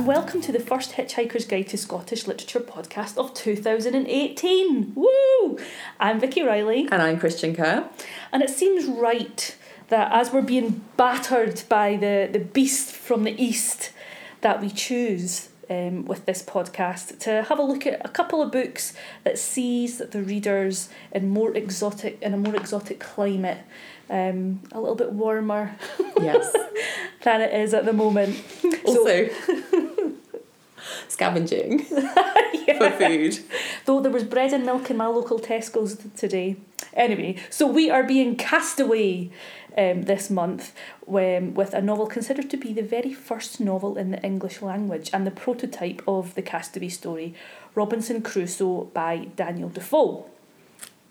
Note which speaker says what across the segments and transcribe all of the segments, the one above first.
Speaker 1: and welcome to the first Hitchhiker's Guide to Scottish Literature podcast of 2018. Woo! I'm Vikki Riley.
Speaker 2: And I'm Kristian Kerr.
Speaker 1: And it seems right that as we're being battered by the, the beast from the east, that we choose um, with this podcast to have a look at a couple of books that sees the readers in more exotic in a more exotic climate, um, a little bit warmer.
Speaker 2: Yes.
Speaker 1: than it is at the moment.
Speaker 2: Also, so, scavenging yeah. for food.
Speaker 1: Though there was bread and milk in my local Tesco's today. Anyway, so we are being cast away um, this month when, with a novel considered to be the very first novel in the English language and the prototype of the Castaway story, Robinson Crusoe by Daniel Defoe.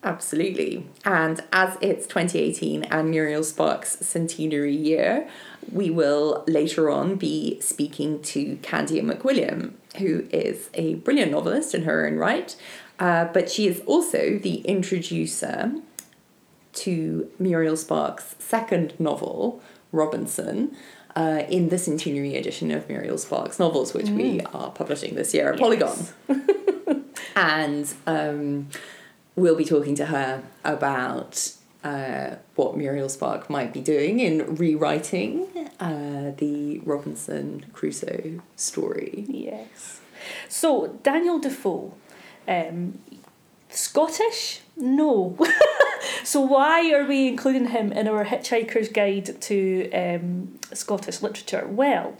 Speaker 2: Absolutely. And as it's 2018 and Muriel Spark's centenary year, we will later on be speaking to Candia McWilliam, who is a brilliant novelist in her own right, uh, but she is also the introducer to Muriel Spark's second novel, Robinson, uh, in the centenary edition of Muriel Spark's novels, which mm. we are publishing this year at yes. Polygon. and um, we'll be talking to her about uh, what Muriel Spark might be doing in rewriting uh, the Robinson Crusoe story.
Speaker 1: Yes. So, Daniel Defoe, um, Scottish? No. so why are we including him in our Hitchhiker's Guide to um, Scottish Literature? Well,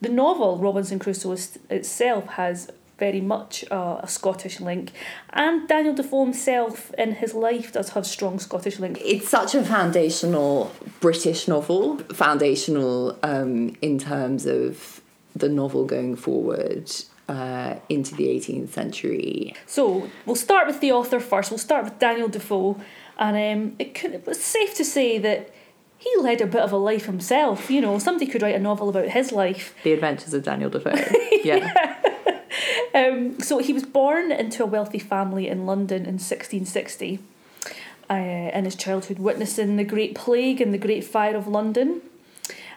Speaker 1: the novel Robinson Crusoe itself has very much a Scottish link, and Daniel Defoe himself in his life does have strong Scottish links.
Speaker 2: It's such a foundational British novel, foundational um, in terms of the novel going forward uh, into the 18th century.
Speaker 1: So we'll start with the author first. We'll start with Daniel Defoe, and um, it, could, safe to say that he led a bit of a life himself. You know, somebody could write a novel about his life.
Speaker 2: The Adventures of Daniel Defoe. yeah.
Speaker 1: yeah. Um, so he was born into a wealthy family in London in 1660. Uh, in his childhood, witnessing the Great Plague and the Great Fire of London.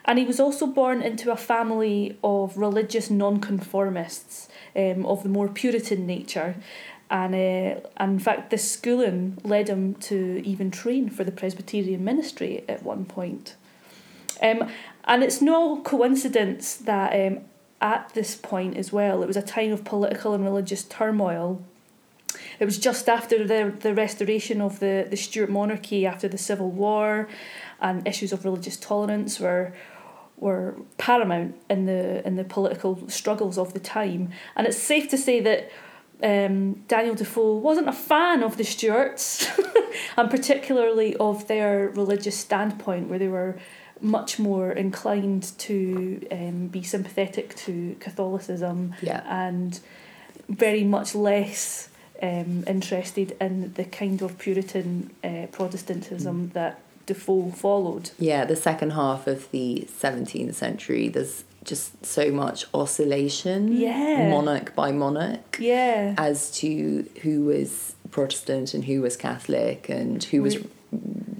Speaker 1: And he was also born into a family of religious nonconformists um, of the more Puritan nature. And, uh, and in fact, this schooling led him to even train for the Presbyterian ministry at one point. Um, and it's no coincidence that um, at this point as well, it was a time of political and religious turmoil. It was just after the, the restoration of the, the Stuart monarchy after the Civil War, and issues of religious tolerance were were paramount in the in the political struggles of the time. And it's safe to say that um, Daniel Defoe wasn't a fan of the Stuarts, and particularly of their religious standpoint, where they were much more inclined to um, be sympathetic to Catholicism
Speaker 2: yeah.
Speaker 1: and very much less um, interested in the kind of Puritan uh, Protestantism mm. that Defoe followed.
Speaker 2: Yeah, the second half of the 17th century, there's just so much oscillation,
Speaker 1: yeah.
Speaker 2: monarch by monarch,
Speaker 1: yeah,
Speaker 2: as to who was Protestant and who was Catholic and who was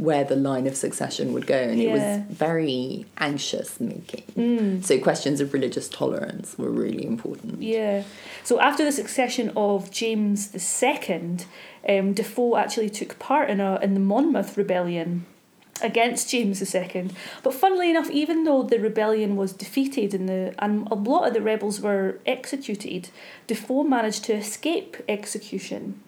Speaker 2: where the line of succession would go, and yeah. it was very anxious making.
Speaker 1: Mm.
Speaker 2: So questions of religious tolerance were really important.
Speaker 1: Yeah. So after the succession of James II, um, Defoe actually took part in a in the Monmouth Rebellion against James II. But funnily enough, even though the rebellion was defeated and the and a lot of the rebels were executed, Defoe managed to escape execution.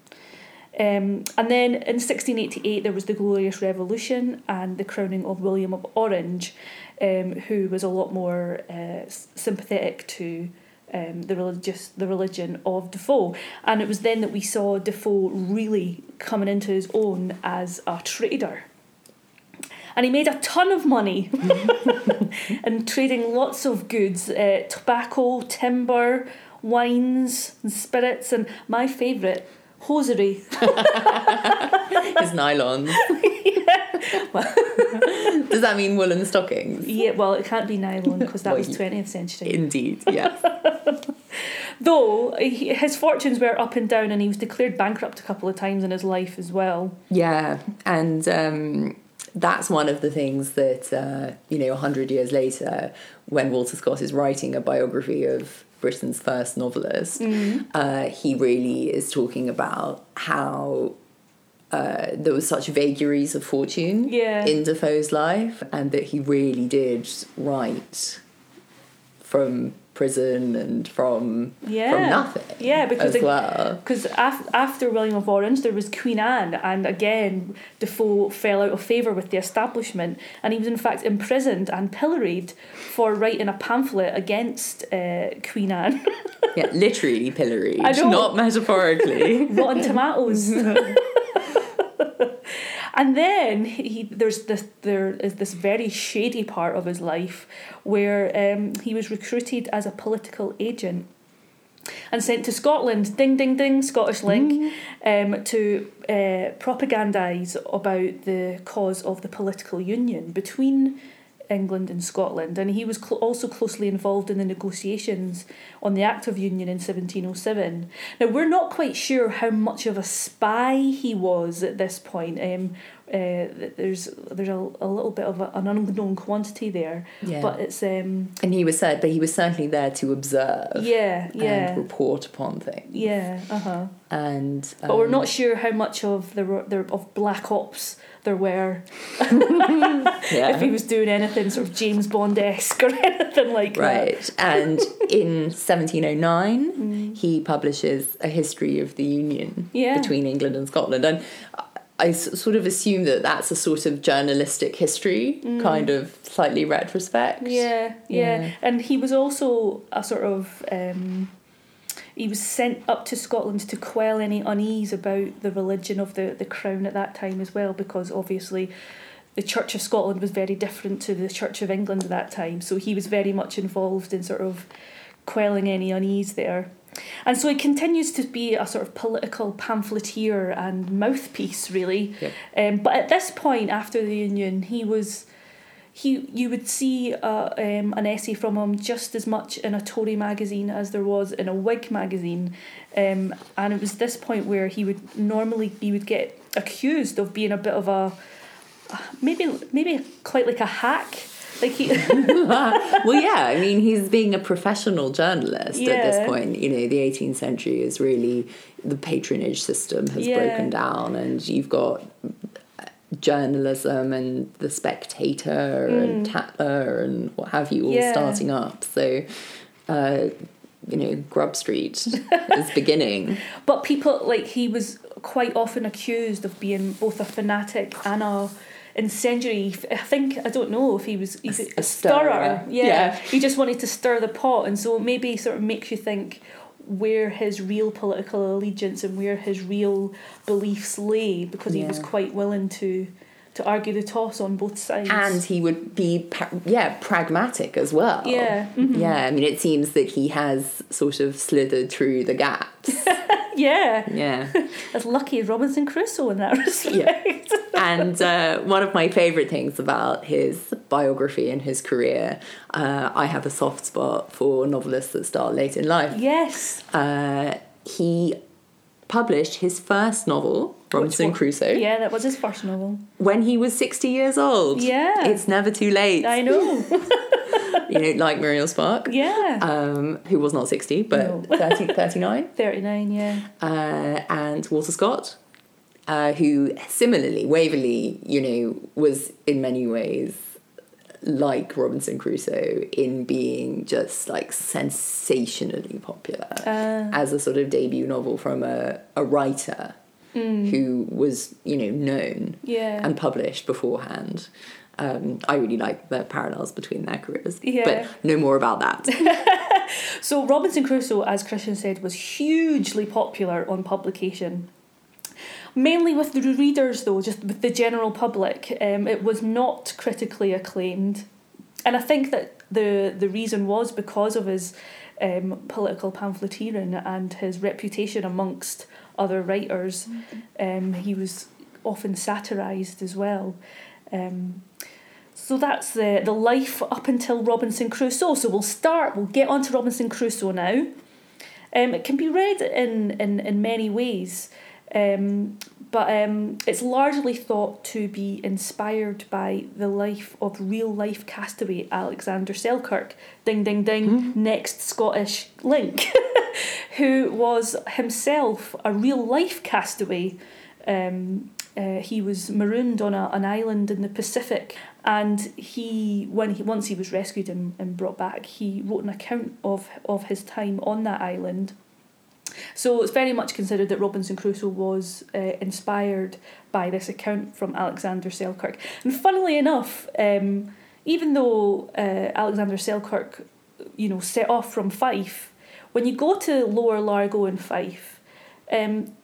Speaker 1: Um, and then in 1688 there was the Glorious Revolution and the crowning of William of Orange, um, who was a lot more uh, sympathetic to um, the religious the religion of Defoe. And it was then that we saw Defoe really coming into his own as a trader and he made a ton of money and trading lots of goods uh, tobacco, timber, wines, and spirits, and my favourite, hosiery.
Speaker 2: His nylons. Does that mean woolen stockings?
Speaker 1: Yeah, well, it can't be nylon because that well, was 20th century.
Speaker 2: Indeed, yes.
Speaker 1: Though he, his fortunes were up and down, and he was declared bankrupt a couple of times in his life as well.
Speaker 2: Yeah, and um, that's one of the things that uh, you know, hundred years later, when Walter Scott is writing a biography of Britain's first novelist,
Speaker 1: Mm.
Speaker 2: uh, he really is talking about how uh, there was such vagaries of fortune
Speaker 1: Yeah.
Speaker 2: in Defoe's life, and that he really did write from prison and from
Speaker 1: Yeah.
Speaker 2: from nothing.
Speaker 1: Yeah, because
Speaker 2: well.
Speaker 1: Af- after William of Orange, there was Queen Anne, and again, Defoe fell out of favour with the establishment, and he was in fact imprisoned and pilloried for writing a pamphlet against uh, Queen Anne.
Speaker 2: Yeah, literally pilloried, not metaphorically.
Speaker 1: Rotten tomatoes. and then he there's this there is this very shady part of his life where um, he was recruited as a political agent and sent to Scotland, ding ding ding, Scottish link, um, to uh, propagandise about the cause of the political union between England and Scotland. And he was cl- also closely involved in the negotiations on the Act of Union in 1707. Now, we're not quite sure how much of a spy he was at this point. Um, uh, there's there's a, a little bit of a, an unknown quantity there,
Speaker 2: Yeah.
Speaker 1: but it's um
Speaker 2: and he was said, but he was certainly there to observe
Speaker 1: yeah yeah
Speaker 2: and report upon things.
Speaker 1: yeah uh huh.
Speaker 2: And
Speaker 1: But we're
Speaker 2: um,
Speaker 1: not sure how much of were there of black ops there were
Speaker 2: yeah.
Speaker 1: if he was doing anything sort of James Bond esque or anything like that.
Speaker 2: Right. And in 1709, he publishes a history of the union
Speaker 1: Yeah.
Speaker 2: between England and Scotland. And I s- sort of assume that that's a sort of journalistic history, kind of slightly retrospect.
Speaker 1: Mm. Yeah, yeah,
Speaker 2: Yeah.
Speaker 1: And he was also a sort of um, he was sent up to Scotland to quell any unease about the religion of the, the crown at that time as well, because obviously the Church of Scotland was very different to the Church of England at that time. So he was very much involved in sort of quelling any unease there. And so he continues to be a sort of political pamphleteer and mouthpiece, really.
Speaker 2: Yep.
Speaker 1: Um, but at this point, after the Union, he was he you would see uh, um, an essay from him just as much in a Tory magazine as there was in a Whig magazine, um, and it was this point where he would normally he would get accused of being a bit of a maybe maybe quite like a hack, like he
Speaker 2: well, yeah, I mean, he's being a professional journalist at this point. You know, the 18th century is really the patronage system has
Speaker 1: Yeah.
Speaker 2: broken down, and you've got journalism and the Spectator and Tatler and what have you all
Speaker 1: Mm. Yeah.
Speaker 2: starting up. So, uh, you know, Grub Street is beginning.
Speaker 1: But people like he was quite often accused of being both a fanatic and a incendiary. I think I don't know if he was
Speaker 2: A-
Speaker 1: a,
Speaker 2: a
Speaker 1: stirrer.
Speaker 2: stirrer.
Speaker 1: Yeah.
Speaker 2: Yeah.
Speaker 1: he just wanted to stir the pot, and so maybe sort of makes you think where his real political allegiance and where his real beliefs lay because he was quite willing to to argue the toss on both sides.
Speaker 2: And he would be, yeah, pragmatic as well.
Speaker 1: Yeah, mhm.
Speaker 2: Yeah, I mean, it seems that he has sort of slithered through the gaps.
Speaker 1: yeah,
Speaker 2: yeah.
Speaker 1: as lucky as Robinson Crusoe in that respect. Yeah.
Speaker 2: and uh, one of my favourite things about his biography and his career, uh, I have a soft spot for novelists that start late in life.
Speaker 1: yes.
Speaker 2: Uh, he published his first novel, Robinson
Speaker 1: one?
Speaker 2: Crusoe,
Speaker 1: Yeah, that was his first novel.
Speaker 2: when he was 60 years old.
Speaker 1: Yeah.
Speaker 2: It's never too late.
Speaker 1: I know.
Speaker 2: you know, like Muriel Spark,
Speaker 1: yeah.
Speaker 2: um, who was not 60, but
Speaker 1: No.
Speaker 2: 30, 39.
Speaker 1: 39, yeah.
Speaker 2: uh, and Walter Scott, uh, who similarly, Waverley, you know, was in many ways like Robinson Crusoe in being just like sensationally popular
Speaker 1: Uh,
Speaker 2: as a sort of debut novel from a, a writer who was, you know, known
Speaker 1: yeah.
Speaker 2: and published beforehand. Um, I really like the parallels between their careers,
Speaker 1: Yeah.
Speaker 2: but no more about that.
Speaker 1: So Robinson Crusoe, as Kristian said, was hugely popular on publication. Mainly with the readers, though, just with the general public, um, it was not critically acclaimed, and I think that the the reason was because of his um, political pamphleteering and his reputation amongst other writers. Um, he was often satirised as well. Um, so that's the the life up until Robinson Crusoe. So we'll start. We'll get on to Robinson Crusoe now. Um, it can be read in in in many ways. Um, but um, it's largely thought to be inspired by the life of real life castaway Alexander Selkirk. Ding, ding, ding. Next Scottish link. who was himself a real life castaway. Um, uh, he was marooned on a, an island in the Pacific, and he when he once he was rescued and, and brought back, he wrote an account of of his time on that island. So it's very much considered that Robinson Crusoe was uh, inspired by this account from Alexander Selkirk. And funnily enough, um, even though uh, Alexander Selkirk, you know, set off from Fife, when you go to Lower Largo in Fife, um,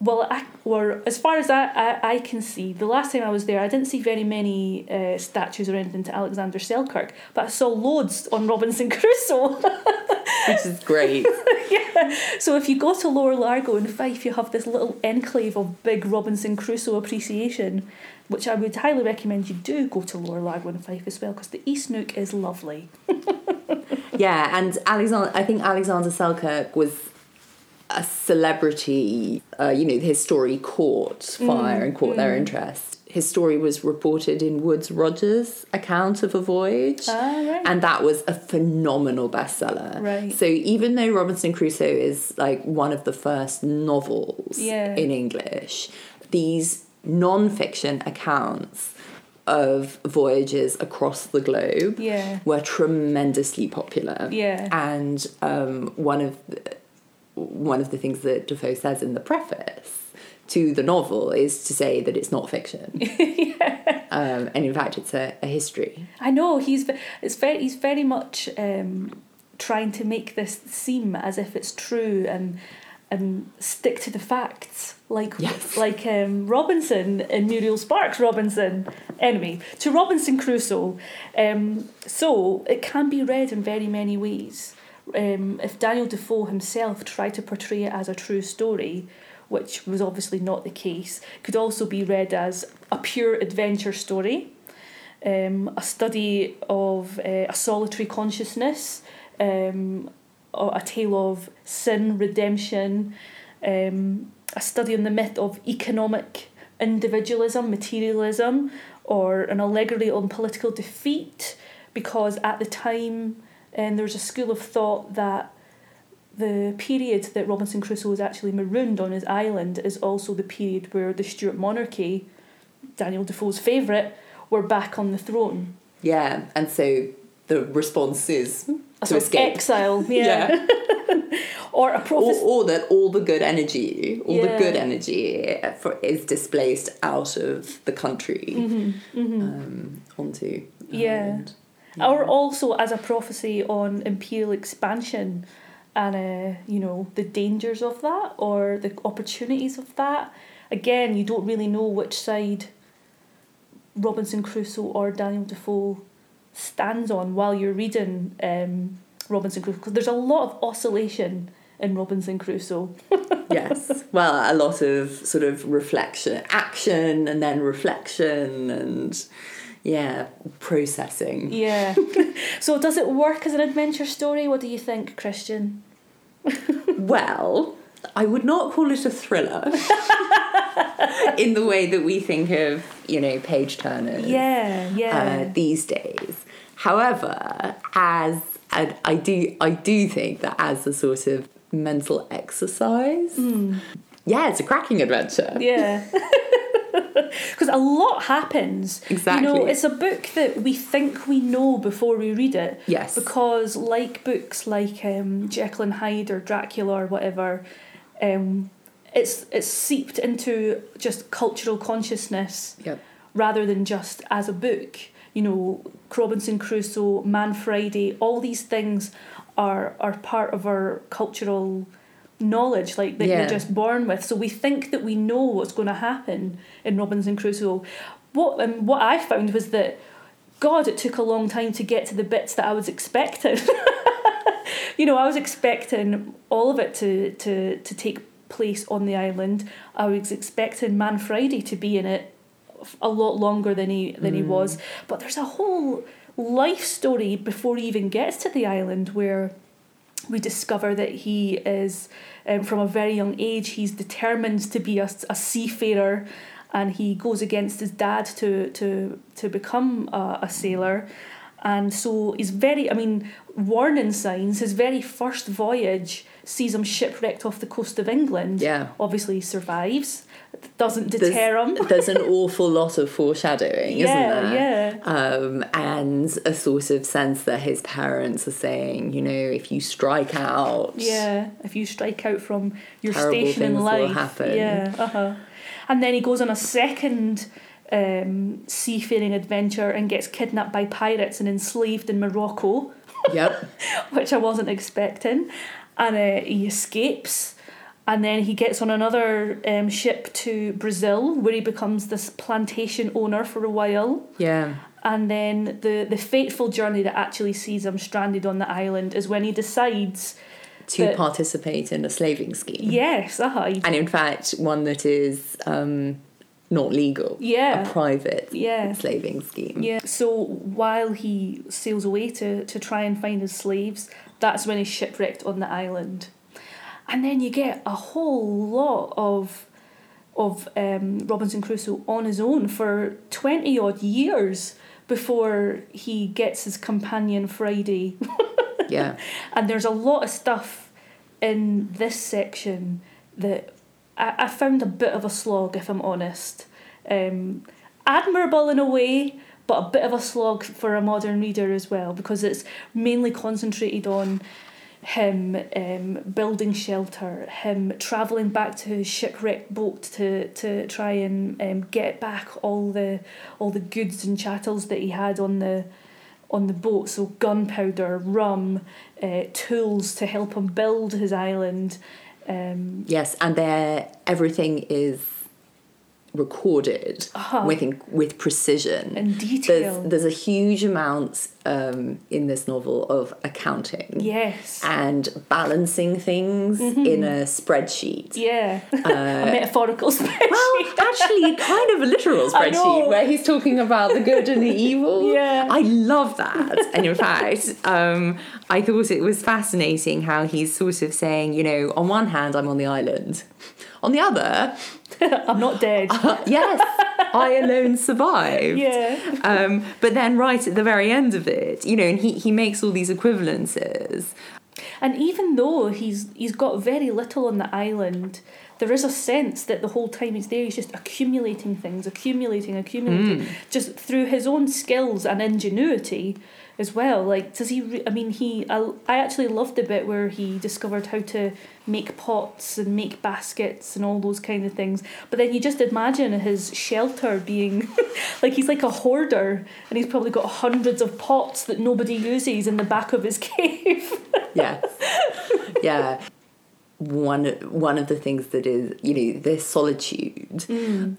Speaker 1: well, I, or as far as I, I, I can see, the last time I was there, I didn't see very many uh, statues or anything to Alexander Selkirk, but I saw loads on Robinson Crusoe.
Speaker 2: Which is great.
Speaker 1: yeah. So if you go to Lower Largo in Fife, you have this little enclave of big Robinson Crusoe appreciation, which I would highly recommend you do go to Lower Largo in Fife as well, because the East Neuk is lovely.
Speaker 2: yeah, and Alexander, I think Alexander Selkirk was a celebrity. Uh, you know, his story caught fire and caught their interest. His story was reported in Woodes Rogers' account of a voyage.
Speaker 1: Ah, right.
Speaker 2: And that was a phenomenal bestseller.
Speaker 1: Right.
Speaker 2: So even though Robinson Crusoe is like one of the first novels
Speaker 1: Yeah.
Speaker 2: in English, these non-fiction accounts of voyages across the globe
Speaker 1: Yeah.
Speaker 2: were tremendously popular.
Speaker 1: Yeah.
Speaker 2: And um, one of the, one of the things that Defoe says in the preface to the novel is to say that it's not fiction. um, and in fact, it's a, a history.
Speaker 1: I know he's it's very he's very much um, trying to make this seem as if it's true and and stick to the facts like
Speaker 2: Yes.
Speaker 1: like um, Robinson and Muriel Sparks Robinson. Anyway, to Robinson Crusoe. Um, so it can be read in very many ways. Um, if Daniel Defoe himself tried to portray it as a true story, which was obviously not the case, could also be read as a pure adventure story um, a study of uh, a solitary consciousness, um, or a tale of sin, redemption, um, a study on the myth of economic individualism, materialism, or an allegory on political defeat, because at the time um, there was a school of thought that the period that Robinson Crusoe was actually marooned on his island is also the period where the Stuart monarchy, Daniel Defoe's favourite, were back on the throne.
Speaker 2: Yeah, and so the response is
Speaker 1: A
Speaker 2: to
Speaker 1: sort of
Speaker 2: escape.
Speaker 1: exile, yeah. or a prophecy.
Speaker 2: or that all the good energy, all the good energy for, is displaced out of the country Um, onto
Speaker 1: Mm-hmm, Yeah.
Speaker 2: island.
Speaker 1: Or also as a prophecy on imperial expansion and, uh, you know, the dangers of that or the opportunities of that. Again, you don't really know which side Robinson Crusoe or Daniel Defoe stands on while you're reading um, Robinson Crusoe because there's a lot of oscillation in Robinson Crusoe.
Speaker 2: yes. Well, a lot of sort of reflection, action, and then reflection, and yeah, processing.
Speaker 1: Yeah. so does it work as an adventure story? What do you think, Kristian?
Speaker 2: Well, I would not call it a thriller in the way that we think of, you know, page turners
Speaker 1: Yeah, yeah.
Speaker 2: uh, these days. However, as and I do, I do think that as a sort of mental exercise, yeah, it's a cracking adventure.
Speaker 1: Yeah. Because a lot happens. Exactly. You know, it's a book that we think we know before we read it.
Speaker 2: Yes.
Speaker 1: Because, like books like um, Jekyll and Hyde or Dracula or whatever, um, it's it's seeped into just cultural consciousness
Speaker 2: Yep.
Speaker 1: rather than just as a book. You know, Robinson Crusoe, Man Friday, all these things are are part of our cultural knowledge, like that
Speaker 2: Yeah.
Speaker 1: you're just born with. So we think that we know what's going to happen in Robinson Crusoe. What um, what I found was that, God, it took a long time to get to the bits that I was expecting. you know, I was expecting all of it to to to take place on the island. I was expecting Man Friday to be in it a lot longer than he than he was. But there's a whole life story before he even gets to the island where we discover that he is, um, from a very young age, he's determined to be a, a seafarer and he goes against his dad to, to, to become a, a sailor. And so he's very, I mean, warning signs. His very first voyage sees him shipwrecked off the coast of England.
Speaker 2: Yeah.
Speaker 1: Obviously, survives. Doesn't deter him.
Speaker 2: There's an awful lot of foreshadowing,
Speaker 1: Yeah,
Speaker 2: isn't there?
Speaker 1: yeah.
Speaker 2: Um, and a sort of sense that his parents are saying, you know, if you strike out,
Speaker 1: Yeah, if you strike out from your station in life,
Speaker 2: happen.
Speaker 1: yeah, uh huh. And then he goes on a second um, seafaring adventure and gets kidnapped by pirates and enslaved in Morocco,
Speaker 2: yep,
Speaker 1: which I wasn't expecting. And uh, he escapes, and then he gets on another um, ship to Brazil, where he becomes this plantation owner for a while.
Speaker 2: yeah,
Speaker 1: And then the the fateful journey that actually sees him stranded on the island is when he decides,
Speaker 2: to
Speaker 1: But-
Speaker 2: participate in a slaving scheme.
Speaker 1: yes, uh huh,
Speaker 2: And in fact, one that is um, not legal.
Speaker 1: Yeah.
Speaker 2: A private
Speaker 1: Yeah.
Speaker 2: slaving scheme.
Speaker 1: Yeah. So while he sails away to, to try and find his slaves, that's when he's shipwrecked on the island. And then you get a whole lot of of um, Robinson Crusoe on his own for twenty odd years before he gets his companion Friday.
Speaker 2: Yeah.
Speaker 1: and there's a lot of stuff in this section that I, I found a bit of a slog, if I'm honest. Um, admirable in a way, but a bit of a slog for a modern reader as well, because it's mainly concentrated on him um, building shelter, him travelling back to his shipwrecked boat to, to try and um, get back all the all the goods and chattels that he had on the on the boat. So gunpowder, rum, uh, tools to help him build his island. Um,
Speaker 2: Yes, and there everything is recorded
Speaker 1: Uh-huh.
Speaker 2: with in, with precision.
Speaker 1: and detail.
Speaker 2: There's, there's a huge amount um, in this novel of accounting
Speaker 1: yes.
Speaker 2: and balancing things
Speaker 1: Mm-hmm.
Speaker 2: in a spreadsheet.
Speaker 1: yeah. a metaphorical spreadsheet.
Speaker 2: Well, actually, kind of a literal spreadsheet where he's talking about the good and the evil.
Speaker 1: Yeah.
Speaker 2: I love that. And in fact, um, I thought it was fascinating how he's sort of saying, you know, on one hand, I'm on the island. On the other,
Speaker 1: I'm not dead.
Speaker 2: yes, I alone survived.
Speaker 1: yeah.
Speaker 2: Um, but then, right at the very end of it, you know, and he, he makes all these equivalences.
Speaker 1: And even though he's he's got very little on the island, there is a sense that the whole time he's there, he's just accumulating things, accumulating, accumulating, just through his own skills and ingenuity as well. Like, does he? Re- I mean, he. I, I actually loved the bit where he discovered how to make pots and make baskets and all those kind of things. But then you just imagine his shelter being like he's like a hoarder, and he's probably got hundreds of pots that nobody uses in the back of his cave.
Speaker 2: yeah. yeah. One one of the things that is, you know, this solitude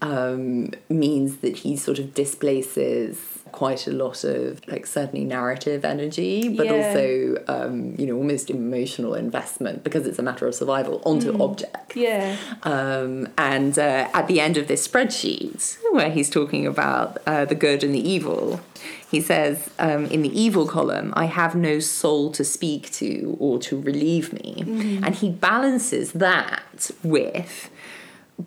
Speaker 2: um, means that he sort of displaces quite a lot of like certainly narrative energy, but
Speaker 1: Yeah.
Speaker 2: also um, you know almost emotional investment because it's a matter of survival onto objects.
Speaker 1: yeah.
Speaker 2: Um, and uh, at the end of this spreadsheet, where he's talking about uh, the good and the evil, he says um, in the evil column, I have no soul to speak to or to relieve me. And he balances that with,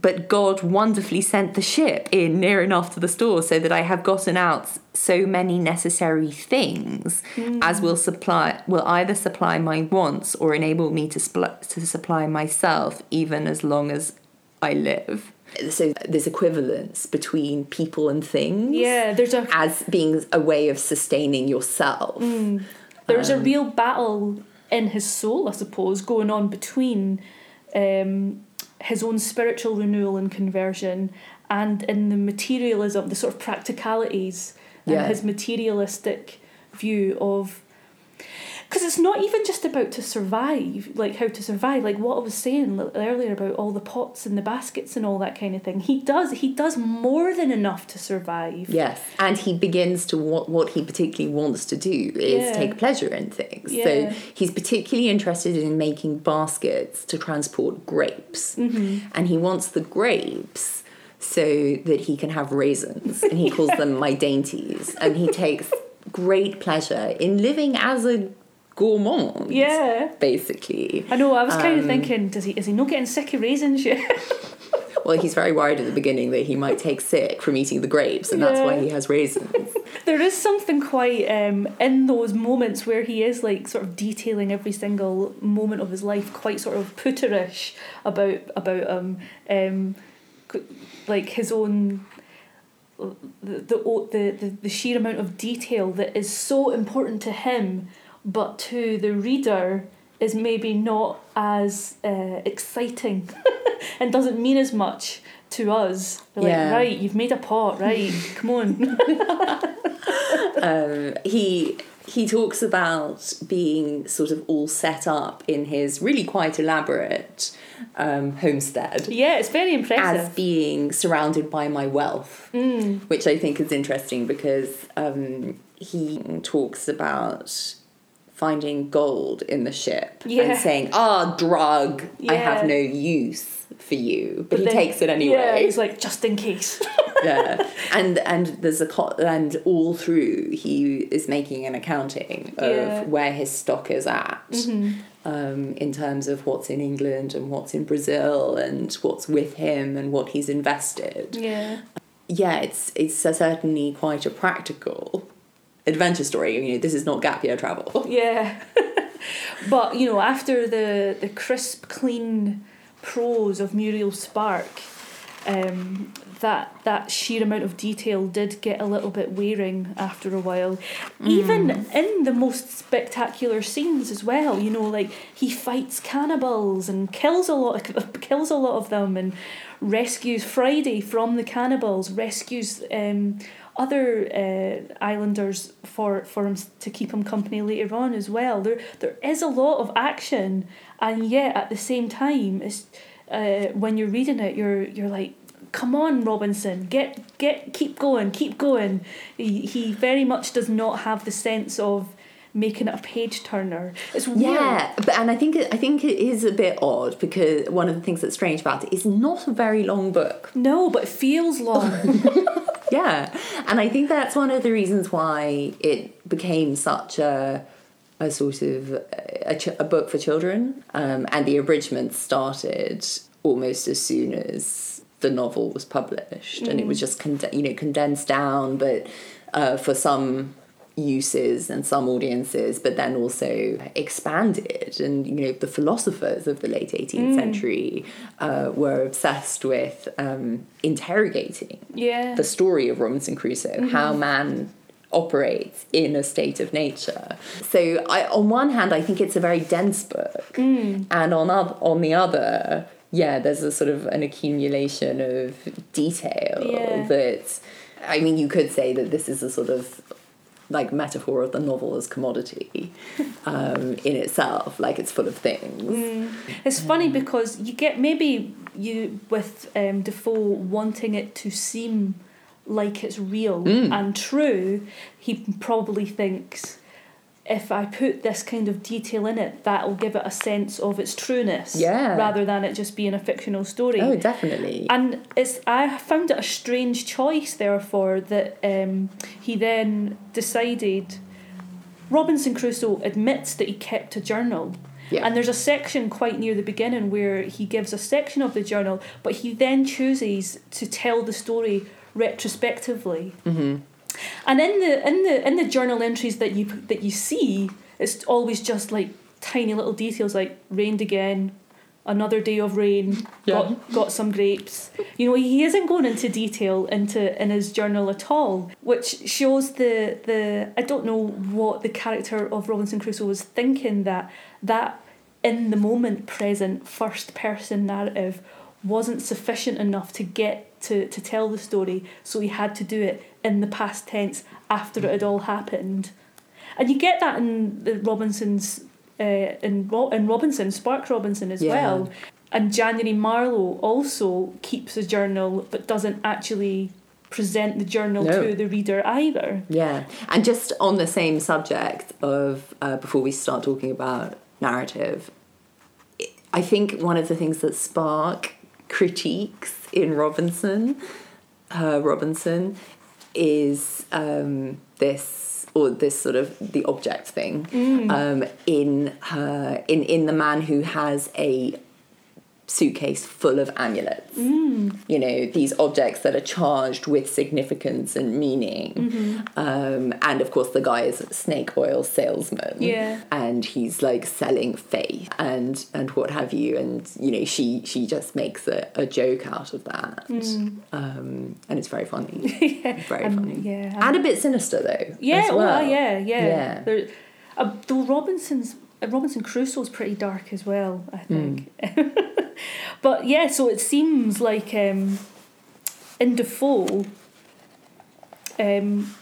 Speaker 2: but God wonderfully sent the ship in near enough to the store so that I have gotten out so many necessary things as will supply will either supply my wants or enable me to spl- to supply myself even as long as I live. So there's equivalence between people and things
Speaker 1: Yeah, there's a
Speaker 2: as being a way of sustaining yourself.
Speaker 1: there's
Speaker 2: Um,
Speaker 1: a real battle in his soul, I suppose, going on between um, his own spiritual renewal and conversion and in the materialism, the sort of practicalities
Speaker 2: Yeah.
Speaker 1: and his materialistic view of. Because it's not even just about to survive, like how to survive, like what I was saying earlier about all the pots and the baskets and all that kind of thing. He does, he does more than enough to survive.
Speaker 2: Yes, and he begins to what what he particularly wants to do is
Speaker 1: Yeah.
Speaker 2: take pleasure in things.
Speaker 1: Yeah.
Speaker 2: So he's particularly interested in making baskets to transport grapes,
Speaker 1: Mm-hmm.
Speaker 2: and he wants the grapes so that he can have raisins, and he calls them my dainties, and he takes great pleasure in living as a gourmand.
Speaker 1: Yeah.
Speaker 2: Basically.
Speaker 1: I know. I was kind of
Speaker 2: Um,
Speaker 1: thinking, does he is he not getting sick of raisins yet?
Speaker 2: Well, he's very worried at the beginning that he might take sick from eating the grapes, and that's why he has raisins.
Speaker 1: there is something quite um, in those moments where he is like sort of detailing every single moment of his life, quite sort of Pooterish about about um, um like his own. The the the the sheer amount of detail that is so important to him, but to the reader is maybe not as uh, exciting, and doesn't mean as much to us. They're
Speaker 2: Yeah.
Speaker 1: Like, right, you've made a pot, right? Come on.
Speaker 2: um, he he talks about being sort of all set up in his really quite elaborate um, homestead
Speaker 1: Yeah, it's very impressive.
Speaker 2: as being surrounded by my wealth,
Speaker 1: Mm.
Speaker 2: which I think is interesting because um, he talks about finding gold in the ship
Speaker 1: Yeah.
Speaker 2: and saying, "Ah, drug, I have no use for you," but, he
Speaker 1: then-
Speaker 2: takes it anyway.
Speaker 1: Yeah, he's like, just in case.
Speaker 2: yeah and and there's a co- and all through he is making an accounting of
Speaker 1: Yeah.
Speaker 2: where his stock is at
Speaker 1: Mhm.
Speaker 2: um, in terms of what's in england and what's in brazil and what's with him and what he's invested
Speaker 1: Yeah.
Speaker 2: yeah it's it's certainly quite a practical adventure story you know this is not gap year travel
Speaker 1: Yeah. but, you know, after the, the crisp, clean prose of Muriel Spark, um, that that sheer amount of detail did get a little bit wearing after a while. Even in the most spectacular scenes as well, you know, like he fights cannibals and kills a lot of, kills a lot of them and rescues Friday from the cannibals, rescues um, other uh, islanders for for him to keep him company later on as well. There there is a lot of action, and yet at the same time, it's uh, when you're reading it, you're you're like. Come on, Robinson, get get keep going, keep going. He, he very much does not have the sense of making it a page turner. It's weird.
Speaker 2: Yeah, but and I think it, I think it is a bit odd because one of the things that's strange about it is not a very long book.
Speaker 1: No, but it feels long.
Speaker 2: Yeah, and I think that's one of the reasons why it became such a a sort of a, ch- a book for children, um, and the abridgment started almost as soon as the novel was published, and it was just con- you know condensed down, but uh, for some uses and some audiences, but then also expanded. And you know, the philosophers of the late 18th century uh, were obsessed with um, interrogating
Speaker 1: yeah.
Speaker 2: the story of Robinson Crusoe, how man operates in a state of nature. So, I, on one hand, I think it's a very dense book, and on on the other, yeah, there's a sort of an accumulation of detail
Speaker 1: Yeah.
Speaker 2: that, I mean, you could say that this is a sort of like metaphor of the novel as commodity um, in itself, like it's full of things.
Speaker 1: It's funny because you get maybe you with um, Defoe wanting it to seem like it's real
Speaker 2: Mm.
Speaker 1: and true. He probably thinks if I put this kind of detail in it, that'll give it a sense of its trueness,
Speaker 2: Yeah.
Speaker 1: rather than it just being a fictional story.
Speaker 2: Oh, definitely.
Speaker 1: And it's I found it a strange choice, therefore, that um, he then decided. Robinson Crusoe admits that he kept a journal.
Speaker 2: Yeah.
Speaker 1: And there's a section quite near the beginning where he gives a section of the journal, but he then chooses to tell the story retrospectively.
Speaker 2: hmm
Speaker 1: And in the in the in the journal entries that you that you see, it's always just like tiny little details like rained again, another day of rain,
Speaker 2: Yeah.
Speaker 1: got got some grapes. You know, he isn't going into detail into in his journal at all, which shows the the I don't know what the character of Robinson Crusoe was thinking that that in the moment present first person narrative wasn't sufficient enough to get to, to tell the story, so he had to do it in the past tense after it had all happened. And you get that in the Robinson's uh, in Ro- in Robinson, Spark Robinson as
Speaker 2: Yeah.
Speaker 1: well. And January Marlowe also keeps a journal but doesn't actually present the journal
Speaker 2: No.
Speaker 1: to the reader either.
Speaker 2: Yeah, and just on the same subject of uh, before we start talking about narrative, I think one of the things that Spark critiques in Robinson, uh, Robinson, is um, this or this sort of the object thing
Speaker 1: Mm.
Speaker 2: um, in her in in the man who has a suitcase full of amulets.
Speaker 1: Mm.
Speaker 2: You know, these objects that are charged with significance and meaning.
Speaker 1: Mm-hmm.
Speaker 2: Um, and of course, the guy is a snake oil salesman.
Speaker 1: Yeah.
Speaker 2: And he's like selling faith and and what have you. And you know, she she just makes a, a joke out of that. Um, and it's very funny. Very
Speaker 1: And-
Speaker 2: funny.
Speaker 1: yeah,
Speaker 2: And a bit sinister though.
Speaker 1: Yeah, uh,
Speaker 2: well.
Speaker 1: yeah, yeah.
Speaker 2: Yeah.
Speaker 1: There, uh, though Robinson's Robinson Crusoe's pretty dark as well, I think. but yeah, so it seems like um, in Defoe, um,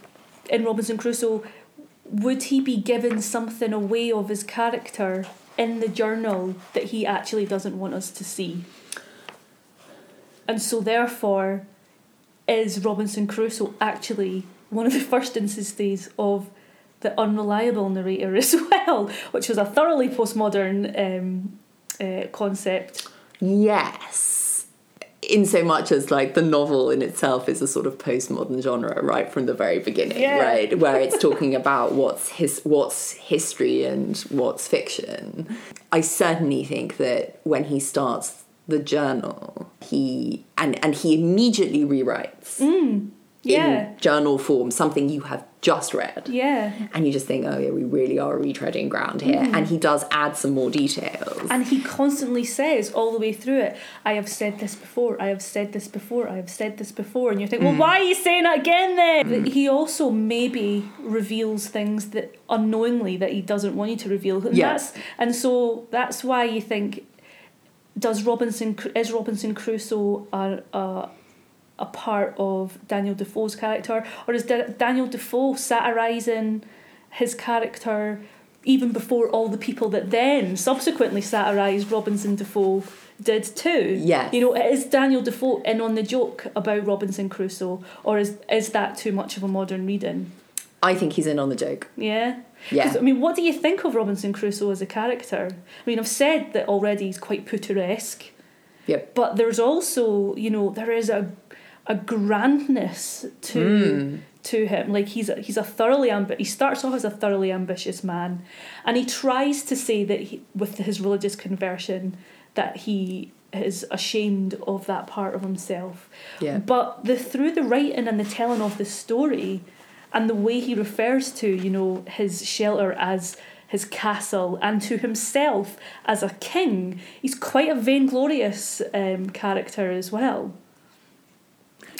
Speaker 1: in Robinson Crusoe, would he be given something away of his character in the journal that he actually doesn't want us to see? And so, therefore, is Robinson Crusoe actually one of the first instances of the unreliable narrator as well, which was a thoroughly postmodern um, uh, concept.
Speaker 2: Yes. In so much as like the novel in itself is a sort of postmodern genre right from the very beginning,
Speaker 1: Yeah.
Speaker 2: right? Where it's talking about what's his what's history and what's fiction. I certainly think that when he starts the journal, he and and he immediately rewrites
Speaker 1: Yeah,
Speaker 2: in journal form something you have just read.
Speaker 1: yeah.
Speaker 2: And you just think, oh yeah, we really are retreading ground here. Mm-hmm. And he does add some more details.
Speaker 1: And he constantly says all the way through it, I have said this before, I have said this before, I have said this before. And you think, well, mm. why are you saying it again then? Mm. But He also maybe reveals things that unknowingly that he doesn't want you to reveal. And,
Speaker 2: Yeah.
Speaker 1: that's, and so that's why you think, does Robinson, is Robinson Crusoe a, a, a part of Daniel Defoe's character? Or is Da- Daniel Defoe satirising his character even before all the people that then subsequently satirised Robinson Defoe did too?
Speaker 2: Yeah,
Speaker 1: You know, is Daniel Defoe in on the joke about Robinson Crusoe? Or is, is that too much of a modern reading?
Speaker 2: I think he's in on the joke.
Speaker 1: Yeah?
Speaker 2: Yeah.
Speaker 1: I mean, what do you think of Robinson Crusoe as a character? I mean, I've said that already he's quite Pooteresque.
Speaker 2: Yep.
Speaker 1: But there's also, you know, there is a a grandness to to him. Like he's a, he's a thoroughly ambi- he starts off as a thoroughly ambitious man, and he tries to say that he, with his religious conversion that he is ashamed of that part of himself.
Speaker 2: Yeah.
Speaker 1: But the through the writing and the telling of the story, and the way he refers to you know his shelter as his castle and to himself as a king, he's quite a vainglorious um, character as well.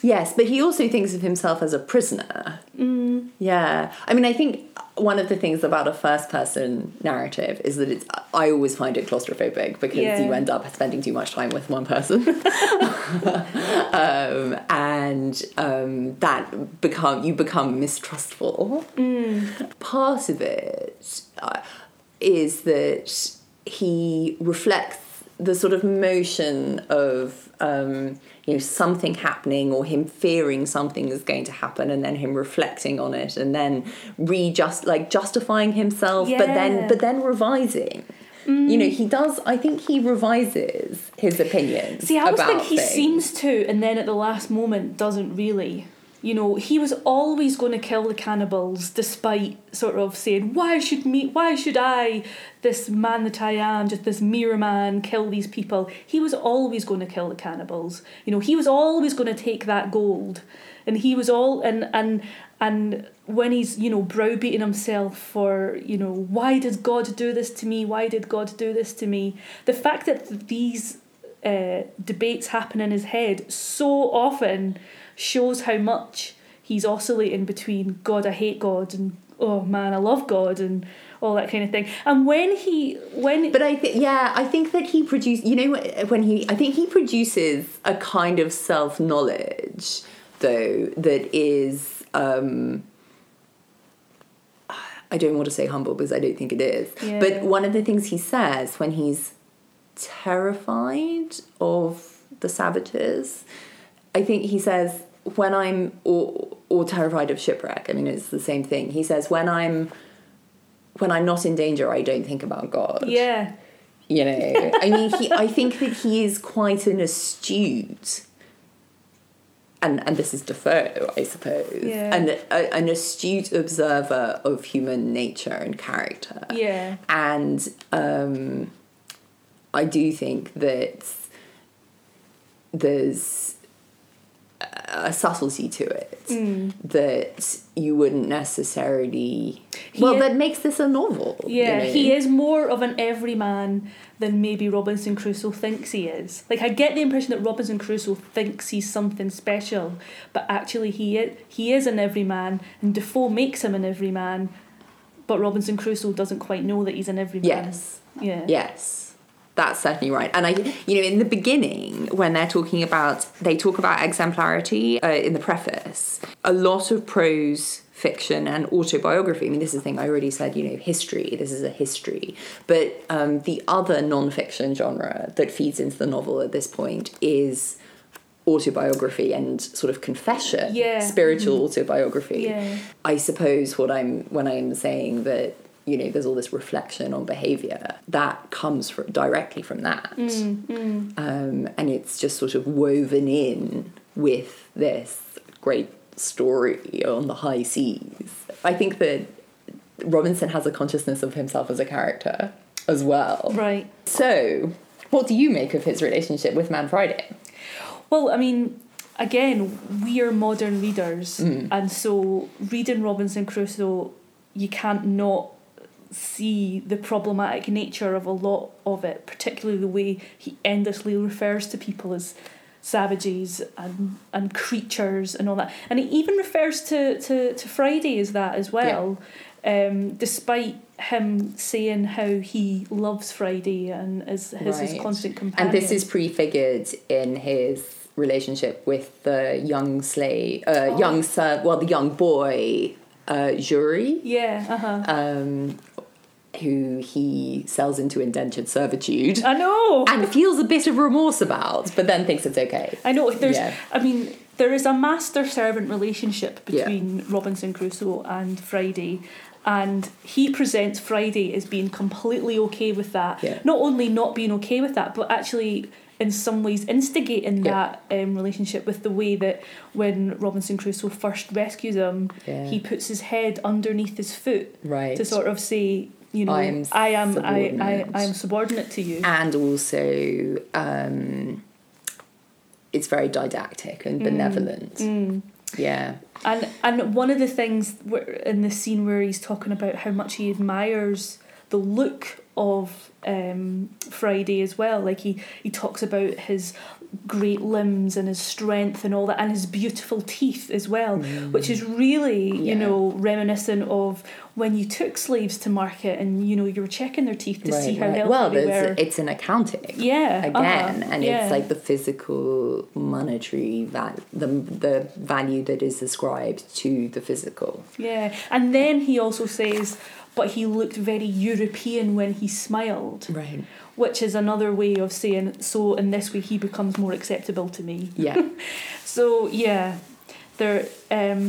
Speaker 2: Yes, but he also thinks of himself as a prisoner. Mm. Yeah. I mean, I think one of the things about a first person narrative is that it's, I always find it claustrophobic because
Speaker 1: Yeah.
Speaker 2: you end up spending too much time with one person. um, and um, that become, you become mistrustful. Part of it uh, is that he reflects the sort of motion of um, you know something happening or him fearing something is going to happen and then him reflecting on it and then readjust like justifying himself but then but then revising you know he does i think he revises his opinions
Speaker 1: See, I always
Speaker 2: about
Speaker 1: think he
Speaker 2: things.
Speaker 1: seems to, and then at the last moment doesn't really. You know, he was always going to kill the cannibals, despite sort of saying, "Why should me? Why should I, this man that I am, just this mere man, kill these people?" He was always going to kill the cannibals. You know, he was always going to take that gold, and he was all and and and when he's you know browbeating himself for you know why did God do this to me? Why did God do this to me? The fact that these uh, debates happen in his head so often shows how much he's oscillating between God, I hate God, and oh man, I love God, and all that kind of thing. And when he, when
Speaker 2: But I think, yeah, I think that he produces, you know, when he, I think he produces a kind of self knowledge, though, that is, um, I don't want to say humble because I don't think it is.
Speaker 1: Yeah.
Speaker 2: But one of the things he says when he's terrified of the savages, I think he says, when I'm, or, or terrified of shipwreck, I mean, it's the same thing. He says, when I'm, when I'm not in danger, I don't think about God
Speaker 1: yeah,
Speaker 2: you know i mean he i think that he is quite an astute and, and this is Defoe, I suppose,
Speaker 1: Yeah.
Speaker 2: and a, an astute observer of human nature and character.
Speaker 1: Yeah.
Speaker 2: And um, I do think that there's a subtlety to it
Speaker 1: Mm.
Speaker 2: that you wouldn't necessarily. well,
Speaker 1: is-
Speaker 2: that makes this a novel. you
Speaker 1: Yeah,
Speaker 2: know?
Speaker 1: he is more of an everyman than maybe Robinson Crusoe thinks he is. Like I get the impression that Robinson Crusoe thinks he's something special, but actually he is, he is an everyman, and Defoe makes him an everyman, but Robinson Crusoe doesn't quite know that he's an everyman.
Speaker 2: Yes.
Speaker 1: Yeah.
Speaker 2: Yes, that's certainly right. And I, you know, in the beginning, when they're talking about, they talk about exemplarity uh, in the preface. A lot of prose fiction and autobiography. I mean, this is the thing I already said. You know, history. This is a history. But um, the other non-fiction genre that feeds into the novel at this point is autobiography and sort of confession
Speaker 1: Yeah.
Speaker 2: spiritual autobiography
Speaker 1: Yeah.
Speaker 2: I suppose what I'm when I'm saying that you know there's all this reflection on behavior that comes from, directly from that,
Speaker 1: Mm,
Speaker 2: Um, and it's just sort of woven in with this great story on the high seas. I think that Robinson has a consciousness of himself as a character as well.
Speaker 1: Right.
Speaker 2: So, what do you make of his relationship with Man Friday?
Speaker 1: Well, I mean, again, we are modern readers,
Speaker 2: Mm.
Speaker 1: and so reading Robinson Crusoe, you can't not see the problematic nature of a lot of it, particularly the way he endlessly refers to people as savages and and creatures and all that, and he even refers to to, to Friday as that as well. Um, despite him saying how he loves Friday and is his, his constant companion.
Speaker 2: And this is prefigured in his relationship with the young slave, uh,
Speaker 1: Oh.
Speaker 2: young son, well, the young boy, uh, Xury,
Speaker 1: yeah, uh huh.
Speaker 2: um, who he sells into indentured servitude
Speaker 1: I know.
Speaker 2: and feels a bit of remorse about, but then thinks it's okay.
Speaker 1: I know. There's.
Speaker 2: Yeah.
Speaker 1: I mean, there is a master servant relationship
Speaker 2: Yeah.
Speaker 1: between Robinson Crusoe and Friday. And he presents Friday as being completely okay with that.
Speaker 2: Yeah.
Speaker 1: Not only not being okay with that, but actually, in some ways, instigating
Speaker 2: Yeah.
Speaker 1: that um, relationship with the way that when Robinson Crusoe first rescues him,
Speaker 2: Yeah.
Speaker 1: he puts his head underneath his foot
Speaker 2: Right.
Speaker 1: to sort of say, you know,
Speaker 2: I am
Speaker 1: I am, I, I. I am subordinate to you.
Speaker 2: and also, um, it's very didactic and benevolent.
Speaker 1: Mm.
Speaker 2: Yeah.
Speaker 1: And and one of the things where, in the scene where he's talking about how much he admires the look of um, Friday as well, like he he talks about his great limbs and his strength and all that, and his beautiful teeth as well, which is really you know reminiscent of when you took slaves to market and you know you were checking their teeth to see how healthy
Speaker 2: Well,
Speaker 1: they were.
Speaker 2: it's an accounting.
Speaker 1: yeah,
Speaker 2: again
Speaker 1: uh-huh,
Speaker 2: and
Speaker 1: yeah.
Speaker 2: it's like the physical monetary val- the the value that is ascribed to the physical
Speaker 1: Yeah, and then he also says, but he looked very European when he smiled,
Speaker 2: right
Speaker 1: which is another way of saying, so in this way he becomes more acceptable to me.
Speaker 2: yeah
Speaker 1: So yeah, there um,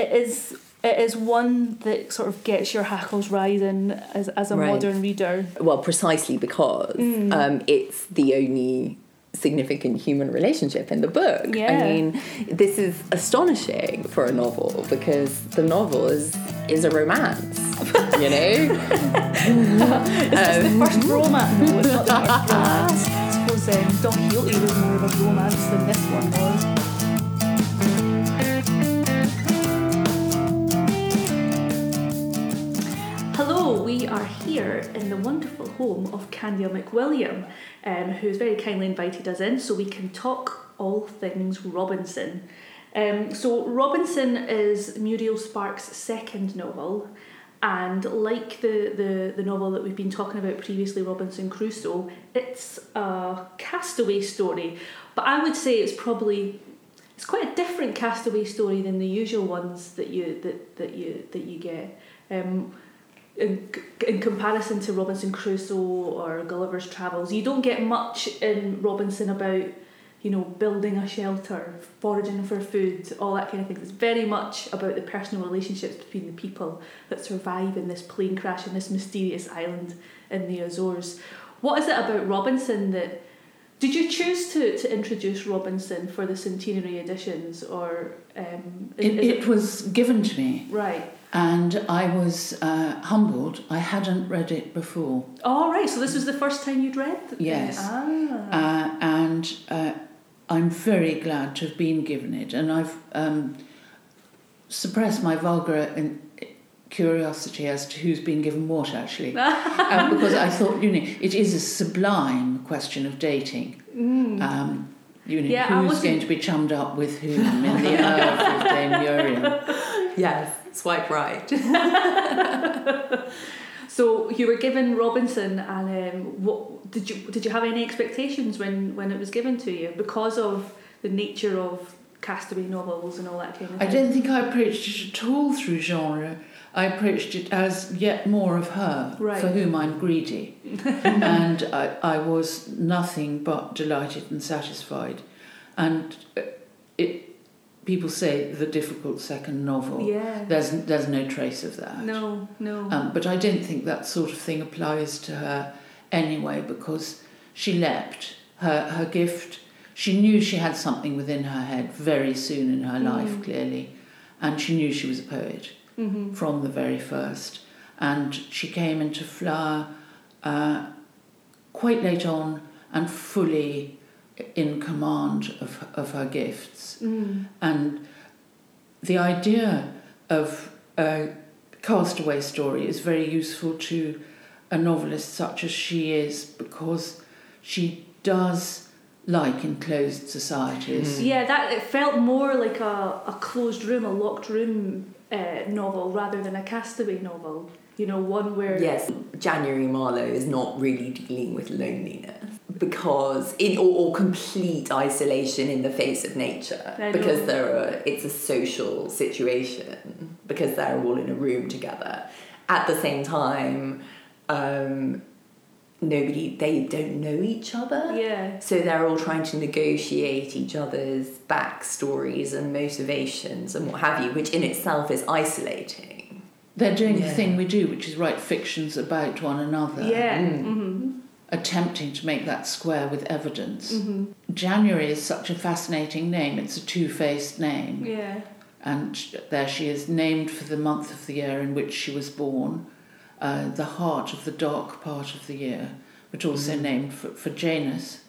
Speaker 1: it is. It is one that sort of gets your hackles rising as, as a
Speaker 2: Right.
Speaker 1: modern reader.
Speaker 2: well precisely because
Speaker 1: Mm.
Speaker 2: um, it's the only significant human relationship in the book i mean this is astonishing for a novel because the novel is is a romance you know
Speaker 1: It's the first romance. No, it's not the first romance. I suppose um, Don Quixote was more of a romance than this one was. We are here in the wonderful home of Candia McWilliam, um, who's very kindly invited us in so we can talk all things Robinson. Um, so, Robinson is Muriel Spark's second novel, and like the, the, the novel that we've been talking about previously, Robinson Crusoe, it's a castaway story. But I would say it's probably it's quite a different castaway story than the usual ones that you that, that you that you get. Um, in, in comparison to Robinson Crusoe or Gulliver's Travels, you don't get much in Robinson about, you know, building a shelter, foraging for food, all that kind of thing. It's very much about the personal relationships between the people that survive in this plane crash in this mysterious island in the Azores. What is it about Robinson that Did you choose to, to introduce Robinson for the centenary editions, or um,
Speaker 3: It, it was given to me,
Speaker 1: right?
Speaker 3: And I was uh, humbled. I hadn't read it before,
Speaker 1: Oh, right. So this was the first time you'd read. the-
Speaker 3: Yes.
Speaker 1: Ah.
Speaker 3: uh, and uh, I'm very glad to have been given it. And I've um, suppressed my vulgar in- curiosity as to who's been given what, actually, uh, because I thought, you know, it is a sublime question of dating. Um, you know,
Speaker 1: Mm. Yeah,
Speaker 3: who's going to be chummed up with whom in the earth of Dame Muriel?
Speaker 2: Yes, swipe right.
Speaker 1: So you were given Robinson, and um, what did you did you have any expectations when when it was given to you because of the nature of castaway novels and all that kind of thing?
Speaker 3: I don't think I approached it at all through genre. I approached it as yet more of her,
Speaker 1: Right.
Speaker 3: for whom I'm greedy. and I, I was nothing but delighted and satisfied. And it, people say the difficult second novel.
Speaker 1: Yeah.
Speaker 3: There's, there's no trace of that.
Speaker 1: No, no.
Speaker 3: Um, but I don't think that sort of thing applies to her anyway because she leapt. Her, her gift, she knew she had something within her head very soon in her life,
Speaker 1: Mm.
Speaker 3: clearly, and she knew she was a poet
Speaker 1: hmm
Speaker 3: from the very first. And she came into flower uh, quite late on and fully in command of, of her gifts.
Speaker 1: Mm.
Speaker 3: And the idea of a castaway story is very useful to a novelist such as she is because she does like enclosed societies.
Speaker 1: Yeah, that it felt more like a, a closed room, a locked room uh, novel rather than a castaway novel. You know, one where
Speaker 2: Yes, January Marlowe is not really dealing with loneliness because in or, or complete isolation in the face of nature
Speaker 1: I know.
Speaker 2: because there are it's a social situation because they're all in a room together. At the same time, um, nobody they don't know each other.
Speaker 1: Yeah.
Speaker 2: So they're all trying to negotiate each other's backstories and motivations and what have you, which in itself is isolating.
Speaker 3: They're doing
Speaker 2: Yeah.
Speaker 3: the thing we do, which is write fictions about one another,
Speaker 1: Yeah.
Speaker 2: Mm.
Speaker 1: hmm
Speaker 3: attempting to make that square with evidence.
Speaker 1: hmm
Speaker 3: January is such a fascinating name. It's a two faced name.
Speaker 1: Yeah.
Speaker 3: And there she is, named for the month of the year in which she was born, uh, the heart of the dark part of the year, but also
Speaker 2: Mm.
Speaker 3: named for, for Janus,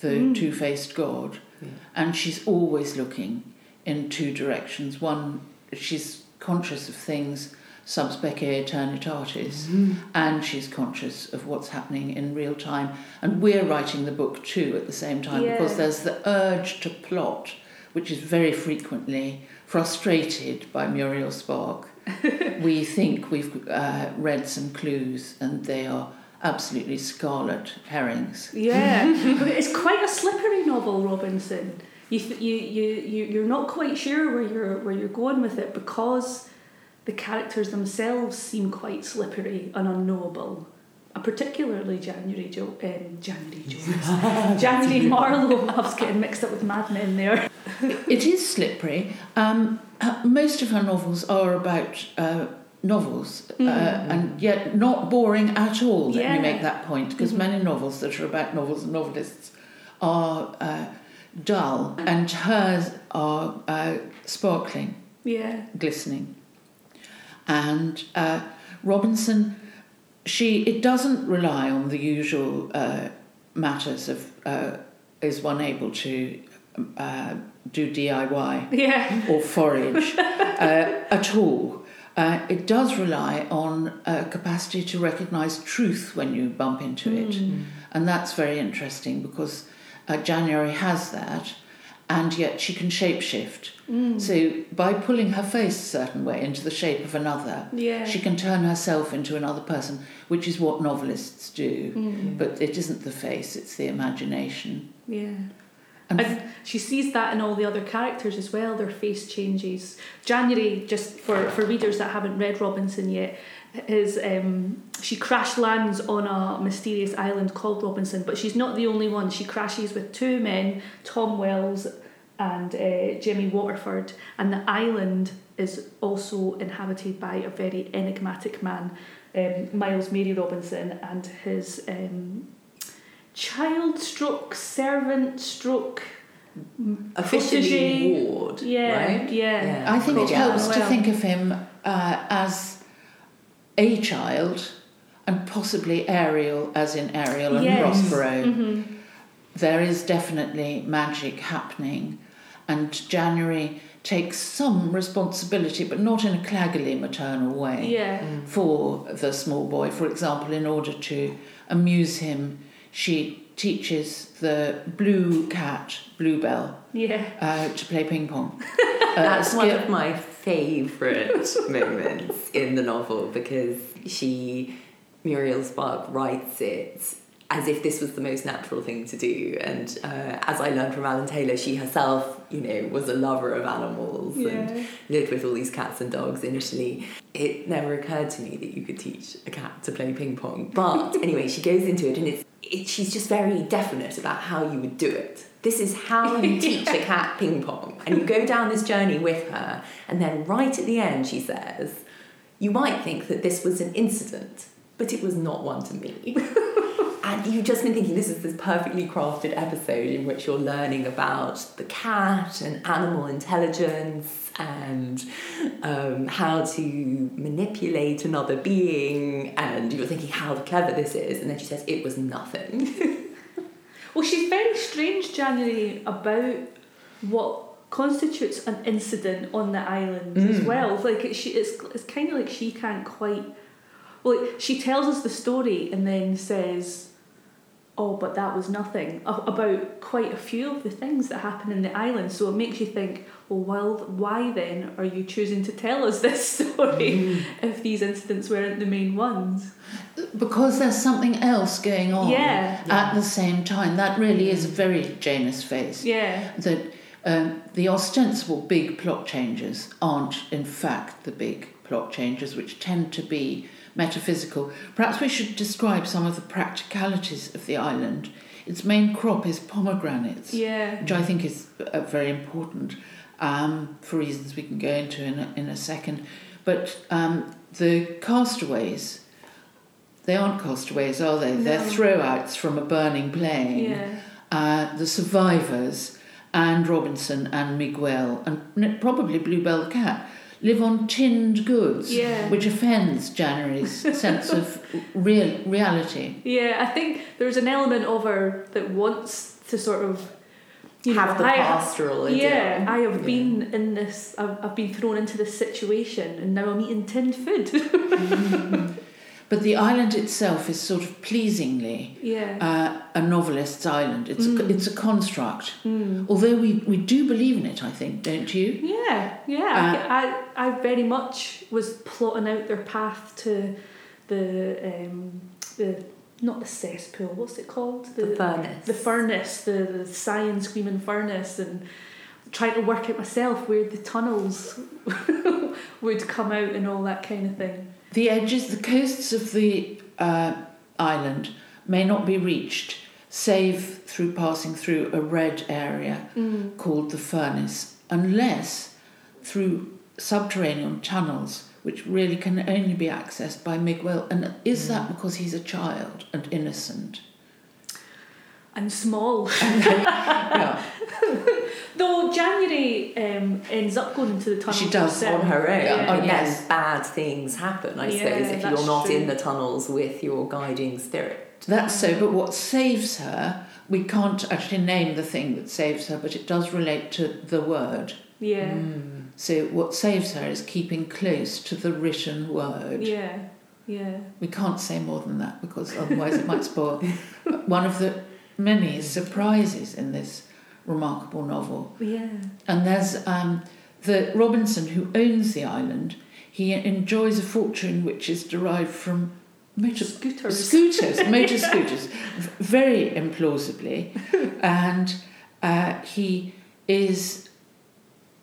Speaker 3: the
Speaker 1: Mm.
Speaker 3: two faced god.
Speaker 2: Yeah.
Speaker 3: And she's always looking in two directions. One, she's conscious of things sub specie eternitatis, and she's conscious of what's happening in real time. And we're writing the book too at the same time
Speaker 1: Yeah.
Speaker 3: because there's the urge to plot, which is very frequently frustrated by Muriel Spark. we think we've uh, read some clues, and they are absolutely scarlet herrings.
Speaker 1: Yeah, it's quite a slippery novel, Robinson. You, th- you, you, you, you're not quite sure where you're where you're going with it because the characters themselves seem quite slippery and unknowable. And particularly January jo- um, January Jones, January Marlowe. Was getting mixed up with Mad Men there.
Speaker 3: It is slippery. Um, uh, most of her novels are about uh, novels, uh, and yet not boring at all. Let
Speaker 1: Yeah.
Speaker 3: me make that point, because many novels that are about novels and novelists are uh, dull, and hers are uh, sparkling,
Speaker 1: Yeah,
Speaker 3: glistening. And uh, Robinson, she it doesn't rely on the usual uh, matters of uh, is one able to uh, do DIY
Speaker 1: yeah,
Speaker 3: or forage uh, at all. Uh, it does rely on a capacity to recognise truth when you bump into it, and that's very interesting because uh, January has that, and yet she can shapeshift. So by pulling her face a certain way into the shape of another,
Speaker 1: yeah.
Speaker 3: she can turn herself into another person, which is what novelists do.
Speaker 1: Mm.
Speaker 3: But it isn't the face; it's the imagination.
Speaker 1: Yeah.
Speaker 3: And
Speaker 1: And she sees that in all the other characters as well, their face changes. January, just for, for readers that haven't read Robinson yet, is um, she crash lands on a mysterious island called Robinson, but she's not the only one. She crashes with two men, Tom Wells and uh, Jimmy Waterford, and the island is also inhabited by a very enigmatic man, um, Miles Mary Robinson, and his um, child stroke servant stroke
Speaker 2: Officially ward,
Speaker 1: Yeah,
Speaker 2: right?
Speaker 1: yeah.
Speaker 3: I think it
Speaker 2: Yeah.
Speaker 3: helps to think of him uh, as a child and possibly Ariel, as in Ariel and
Speaker 1: Yes.
Speaker 3: Prospero.
Speaker 1: hmm
Speaker 3: There is definitely magic happening, and January takes some responsibility, but not in a claggily maternal way,
Speaker 1: Yeah.
Speaker 3: for the small boy. For example, in order to amuse him, she teaches the blue cat, Bluebell,
Speaker 1: Yeah.
Speaker 3: uh, to play ping pong. Uh,
Speaker 2: That's one of my favourite moments in the novel because she, Muriel Spark, writes it as if this was the most natural thing to do. And uh, as I learned from Alan Taylor, she herself, you know, was a lover of animals and lived with all these cats and dogs initially. It never occurred to me that you could teach a cat to play ping pong. But anyway, she goes into it and it's, it, she's just very definite about how you would do it. This is how you teach a cat ping pong. And you go down this journey with her, and then right at the end, she says, You might think that this was an incident, but it was not one to me. And you've just been thinking this is this perfectly crafted episode in which you're learning about the cat and animal intelligence and um, how to manipulate another being. And you're thinking how clever this is. And then she says, it was nothing.
Speaker 1: Well, she's very strange, January, about what constitutes an incident on the island as
Speaker 2: Mm.
Speaker 1: well. Like it, she, it's it's kind of like she can't quite. Well, like, she tells us the story and then says, "Oh, but that was nothing." About quite a few of the things that happen in the island, so it makes you think. Well, well, why then are you choosing to tell us this story if these incidents weren't the main ones?
Speaker 3: because there's something else going on
Speaker 1: Yeah.
Speaker 3: at the same time. That really is a very Janus face.
Speaker 1: Yeah,
Speaker 3: That um, the ostensible big plot changes aren't, in fact, the big plot changes, which tend to be metaphysical. Perhaps we should describe some of the practicalities of the island. Its main crop is pomegranates,
Speaker 1: yeah,
Speaker 3: which I think is uh, very important um, for reasons we can go into in a, in a second. But um, the castaways, they aren't castaways, are they? They're throwouts from a burning plane.
Speaker 1: yeah.
Speaker 3: Uh, the survivors, and Robinson and Miguel, and probably Bluebell the cat, live on tinned goods,
Speaker 1: Yeah.
Speaker 3: which offends January's sense of real reality.
Speaker 1: Yeah, I think there's an element of her that wants to sort of you know,
Speaker 2: Have the
Speaker 1: I-
Speaker 2: pastoral.
Speaker 1: Yeah, I have
Speaker 2: Yeah.
Speaker 1: been in this. I've, I've been thrown into this situation, and now I'm eating tinned food.
Speaker 3: But the island itself is sort of pleasingly
Speaker 1: yeah.
Speaker 3: uh, a novelist's island. It's a,
Speaker 1: Mm.
Speaker 3: it's a construct.
Speaker 1: Mm.
Speaker 3: Although we, we do believe in it, I think, don't you?
Speaker 1: Yeah, yeah.
Speaker 3: Uh,
Speaker 1: I, I very much was plotting out their path to the um, the not the cesspool. What's it called?
Speaker 2: The furnace.
Speaker 1: The furnace, the, the cyan screaming furnace, and trying to work out myself where the tunnels would come out and all that kind of thing.
Speaker 3: The edges, the coasts of the uh, island may not be reached save through passing through a red area
Speaker 1: Mm.
Speaker 3: called the furnace, unless through subterranean tunnels, which really can only be accessed by Miguel. And is that because he's a child and innocent?
Speaker 1: And small.
Speaker 3: yeah.
Speaker 1: Though January um, ends up going into the tunnel.
Speaker 3: She does,
Speaker 2: on her own,
Speaker 3: Yeah.
Speaker 2: and
Speaker 3: Oh, yes.
Speaker 2: then bad things happen. I
Speaker 1: Yeah,
Speaker 2: suppose if you're not
Speaker 1: true.
Speaker 2: in the tunnels with your guiding spirit.
Speaker 3: That's so, but what saves her, we can't actually name the thing that saves her, but it does relate to the word.
Speaker 1: Yeah.
Speaker 2: Mm.
Speaker 3: So what saves her is keeping close to the written word.
Speaker 1: Yeah. Yeah.
Speaker 3: We can't say more than that because otherwise it might spoil one of the many surprises in this remarkable novel.
Speaker 1: Yeah.
Speaker 3: And there's um, the Robinson who owns the island. He enjoys a fortune which is derived from motor
Speaker 1: Scooters.
Speaker 3: scooters, motor scooters, very implausibly, and uh, he is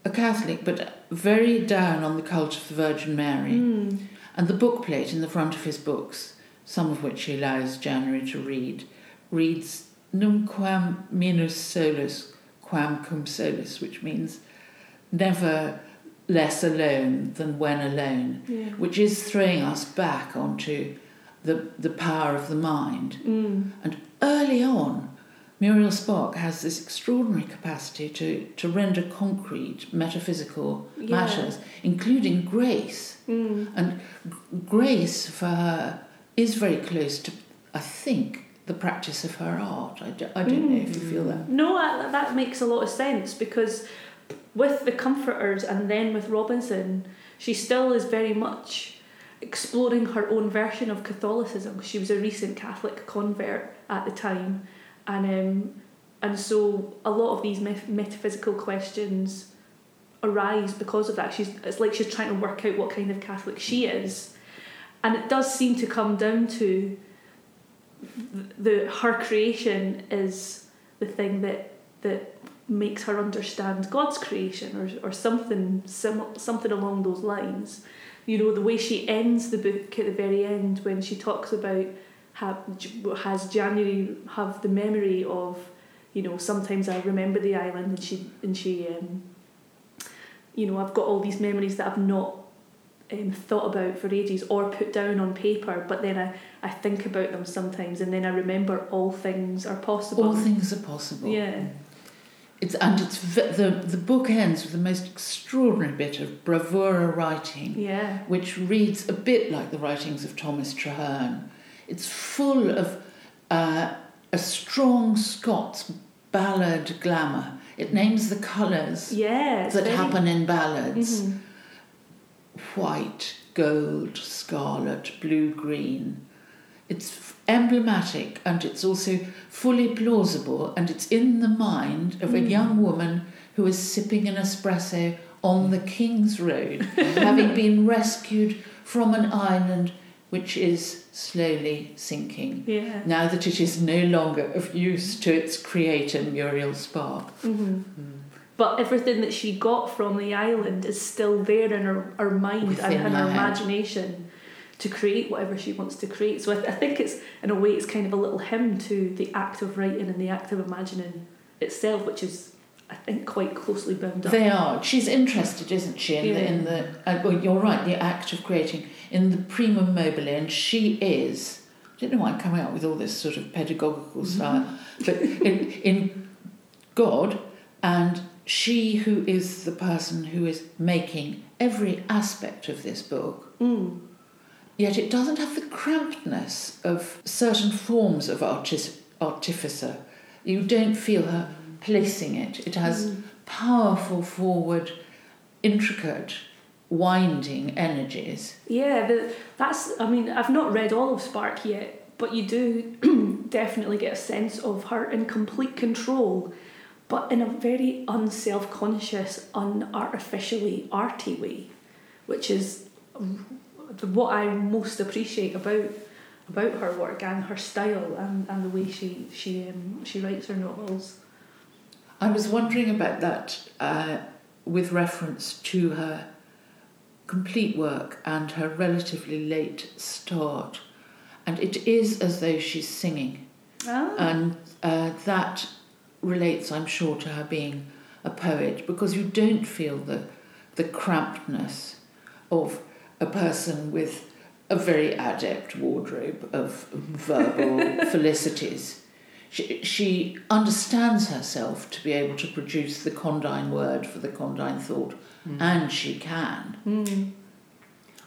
Speaker 3: a Catholic, but very down on the cult of the Virgin Mary.
Speaker 1: Mm.
Speaker 3: And the book plate in the front of his books, some of which he allows January to read, reads Nunquam minus solus quam cum solus, which means never less alone than when alone,
Speaker 1: Yeah.
Speaker 3: which is throwing us back onto the, the power of the mind.
Speaker 1: Mm.
Speaker 3: And early on, Muriel Spark has this extraordinary capacity to, to render concrete metaphysical
Speaker 1: Yeah.
Speaker 3: matters, including grace.
Speaker 1: Mm.
Speaker 3: And grace for her is very close to, I think, the practice of her art. I, d- I don't know if you feel that.
Speaker 1: No, that, that makes a lot of sense because with the Comforters and then with Robinson, she still is very much exploring her own version of Catholicism. She was a recent Catholic convert at the time, and um, and so a lot of these met- metaphysical questions arise because of that. She's it's like she's trying to work out what kind of Catholic she is, and it does seem to come down to the her creation is the thing that that makes her understand God's creation or, or something sim- something along those lines. You know, the way she ends the book at the very end when she talks about have, has January have the memory of, you know, sometimes I remember the island and she and she um, you know, I've got all these memories that I've not um, thought about for ages or put down on paper, but then I, I think about them sometimes and then I remember all things are possible.
Speaker 3: All things are possible.
Speaker 1: Yeah.
Speaker 3: It's and it's the the book ends with the most extraordinary bit of bravura writing,
Speaker 1: Yeah.
Speaker 3: which reads a bit like the writings of Thomas Traherne. It's full of uh, a strong Scots ballad glamour. It names the colours that
Speaker 1: very-
Speaker 3: happen in ballads:
Speaker 1: Mhm.
Speaker 3: white, gold, scarlet, blue, green. It's emblematic and it's also fully plausible and it's in the mind of a
Speaker 1: Mm.
Speaker 3: young woman who is sipping an espresso on the King's Road, having been rescued from an island which is slowly sinking.
Speaker 1: Yeah.
Speaker 3: Now that it is no longer of use to its creator, Muriel Spark.
Speaker 1: hmm But everything that she got from the island is still there in her, her mind
Speaker 3: Within
Speaker 1: and in her imagination to create whatever she wants to create. So I, th- I think it's, in a way, it's kind of a little hymn to the act of writing and the act of imagining itself, which is, I think, quite closely bound up.
Speaker 3: They are. She's interested, isn't she? In the, in the uh, well, you're right. The act of creating in the primum mobile, and she is. I don't know why I'm coming up with all this sort of pedagogical style, but in, in God, and she who is the person who is making every aspect of this book.
Speaker 1: Mm.
Speaker 3: Yet it doesn't have the crampedness of certain forms of artis- artificer. You don't feel her placing it. It has
Speaker 1: Mm.
Speaker 3: powerful, forward, intricate, winding energies.
Speaker 1: Yeah, the, that's. I mean, I've not read all of Spark yet, but you do definitely get a sense of her in complete control, but in a very unself conscious, unartificially arty way, which is what I most appreciate about about her work and her style and, and the way she she um, she writes her novels.
Speaker 3: I was wondering about that uh, with reference to her complete work and her relatively late start. And it is as though she's singing.
Speaker 1: Ah.
Speaker 3: And uh, that relates, I'm sure, to her being a poet because you don't feel the, the crampedness of a person with a very adept wardrobe of verbal felicities. She, she understands herself to be able to produce the condign word for the condign thought, and she can.
Speaker 1: Mm.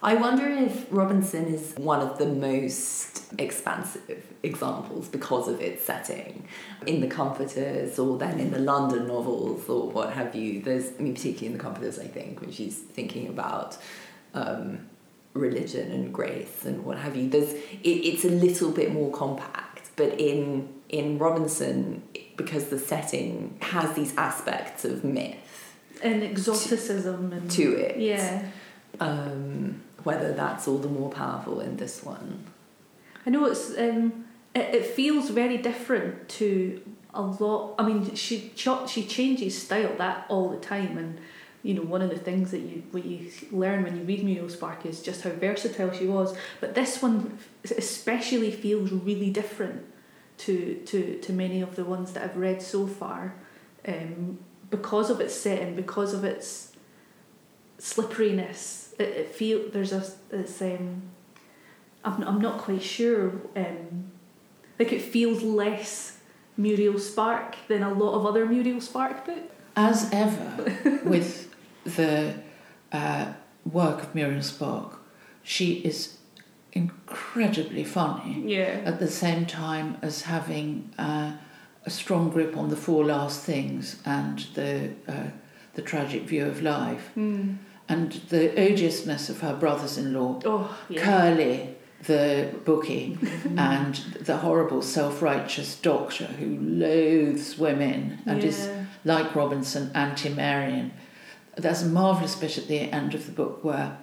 Speaker 2: I wonder if Robinson is one of the most expansive examples because of its setting. In the Comforters or then in the London novels or what have you, there's, I mean, particularly in the Comforters, I think, when she's thinking about um, religion and grace and what have you, there's, it, it's a little bit more compact. But in, in Robinson, because the setting has these aspects of myth
Speaker 1: And exoticism and
Speaker 2: to it,
Speaker 1: yeah.
Speaker 2: um, whether that's all the more powerful in this one.
Speaker 1: I know it's um, it, it feels very different to a lot. I mean, she she changes style that all the time, and you know one of the things that you what you learn when you read Muriel Spark is just how versatile she was. But this one especially feels really different to to to many of the ones that I've read so far, um, because of its setting, because of its slipperiness. It, it feel there's a this um I'm, I'm not quite sure. Um, like it feels less Muriel Spark than a lot of other Muriel Spark books.
Speaker 3: As ever, with the uh, work of Muriel Spark, she is incredibly funny
Speaker 1: Yeah.
Speaker 3: at the same time as having uh, a strong grip on the four last things and the uh, the tragic view of life
Speaker 1: Mm.
Speaker 3: and the odiousness of her brothers-in-law,
Speaker 1: Oh, yeah.
Speaker 3: Curly, the bookie, and the horrible self-righteous doctor who loathes women and is like Robinson, anti-Marian. There's a marvellous bit at the end of the book where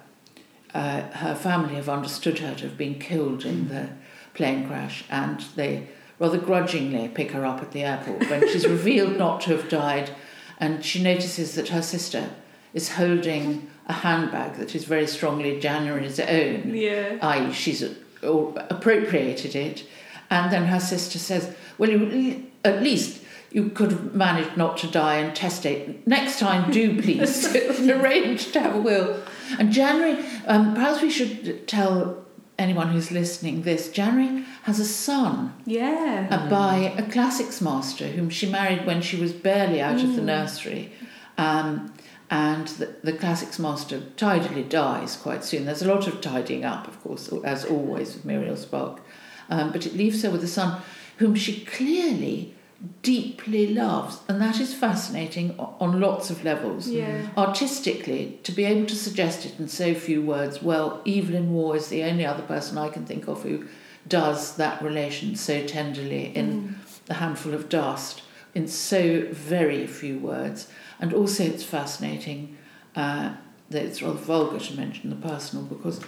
Speaker 3: uh, her family have understood her to have been killed in the plane crash, and they rather grudgingly pick her up at the airport when she's revealed not to have died, and she notices that her sister is holding a handbag that is very strongly January's own
Speaker 1: Yeah.
Speaker 3: i.e., she's appropriated it, and then her sister says, "Well, you, at least you could have managed not to die intestate. Next time, do please arrange to have a will." And January, um, perhaps we should tell anyone who's listening this. January has a son
Speaker 1: Yeah.
Speaker 3: uh, by a classics master whom she married when she was barely out of the nursery. Um, and the, the classics master tidily dies quite soon. There's a lot of tidying up, of course, as always with Muriel Spark. Um, but it leaves her with a son whom she clearly deeply loves. And that is fascinating on lots of levels.
Speaker 1: Yeah.
Speaker 3: Artistically, to be able to suggest it in so few words, well, Evelyn Waugh is the only other person I can think of who does that relation so tenderly in The Handful of Dust in so very few words. And also, it's fascinating uh, that it's rather vulgar to mention the personal because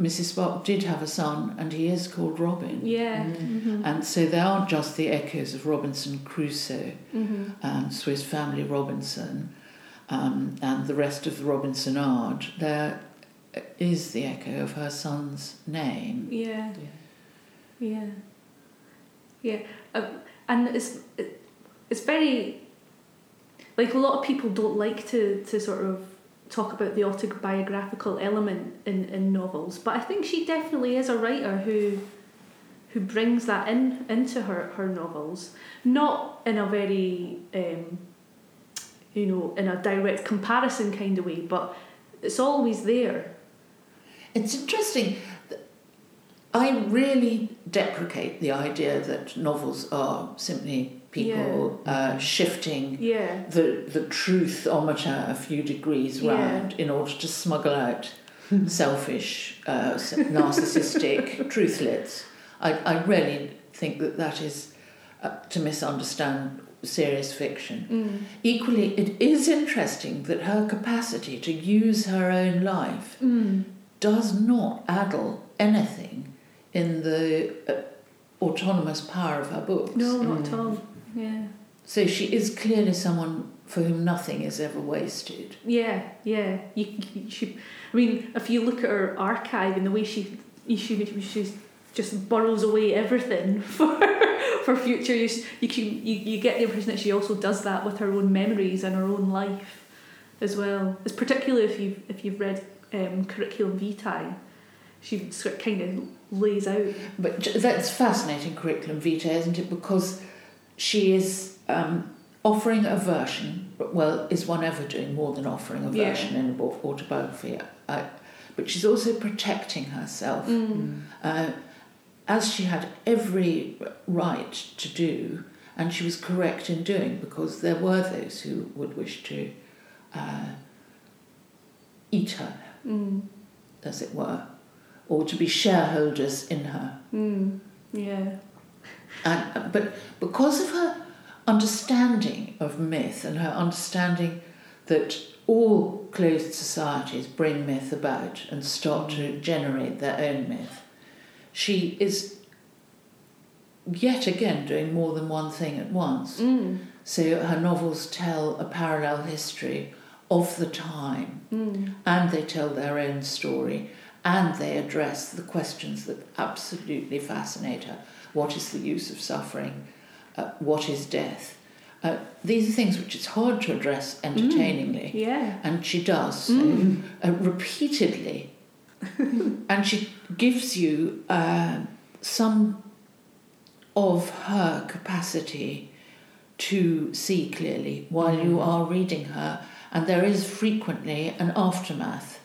Speaker 3: Mrs. Spark did have a son and he is called Robin.
Speaker 1: Yeah. Mm-hmm.
Speaker 3: And so they aren't just the echoes of Robinson Crusoe,
Speaker 1: Mm-hmm.
Speaker 3: um, Swiss Family Robinson, um, and the rest of the Robinson Robinsonade. There is the echo of her son's name.
Speaker 1: Yeah. Yeah. Yeah. Um, and it's it's very like a lot of people don't like to to sort of talk about the autobiographical element in in novels, but I think she definitely is a writer who who brings that in into her her novels, not in a very um, you know in a direct comparison kind of way, but it's always there.
Speaker 3: It's interesting. I really deprecate the idea that novels are simply people uh, shifting
Speaker 1: Yeah.
Speaker 3: the, the truthometer a few degrees
Speaker 1: Yeah.
Speaker 3: round in order to smuggle out selfish, uh, narcissistic truthlets. I, I really think that that is uh, to misunderstand serious fiction.
Speaker 1: Mm.
Speaker 3: Equally, it is interesting that her capacity to use her own life
Speaker 1: Mm.
Speaker 3: does not addle anything in the uh, autonomous power of her books.
Speaker 1: No, not at all. Yeah.
Speaker 3: So she is clearly someone for whom nothing is ever wasted.
Speaker 1: Yeah, yeah. You, you should. I mean, if you look at her archive and the way she, she, she just burrows away everything for for future use, you can you, you get the impression that she also does that with her own memories and her own life, as well. It's particularly if you if you've read um, Curriculum Vitae, she sort of kind of lays out.
Speaker 3: But that's fascinating curriculum vitae, isn't it? Because she is um, offering a version. Well, is one ever doing more than offering a
Speaker 1: Yeah.
Speaker 3: version in a autobiography? Uh, but she's also protecting herself,
Speaker 1: Mm.
Speaker 3: uh, as she had every right to do, and she was correct in doing, because there were those who would wish to uh, eat her,
Speaker 1: Mm.
Speaker 3: as it were, or to be shareholders in her.
Speaker 1: Mm. Yeah.
Speaker 3: And, uh, but because of her understanding of myth and her understanding that all closed societies bring myth about and start to generate their own myth, she is yet again doing more than one thing at once.
Speaker 1: Mm.
Speaker 3: So her novels tell a parallel history of the time
Speaker 1: Mm.
Speaker 3: and they tell their own story and they address the questions that absolutely fascinate her. What is the use of suffering? Uh, what is death? Uh, these are things which it's hard to address entertainingly,
Speaker 1: Yeah.
Speaker 3: and she does so
Speaker 1: Mm.
Speaker 3: uh, repeatedly. and she gives you uh, some of her capacity to see clearly while you
Speaker 2: Mm.
Speaker 3: are reading her, and there is frequently an aftermath.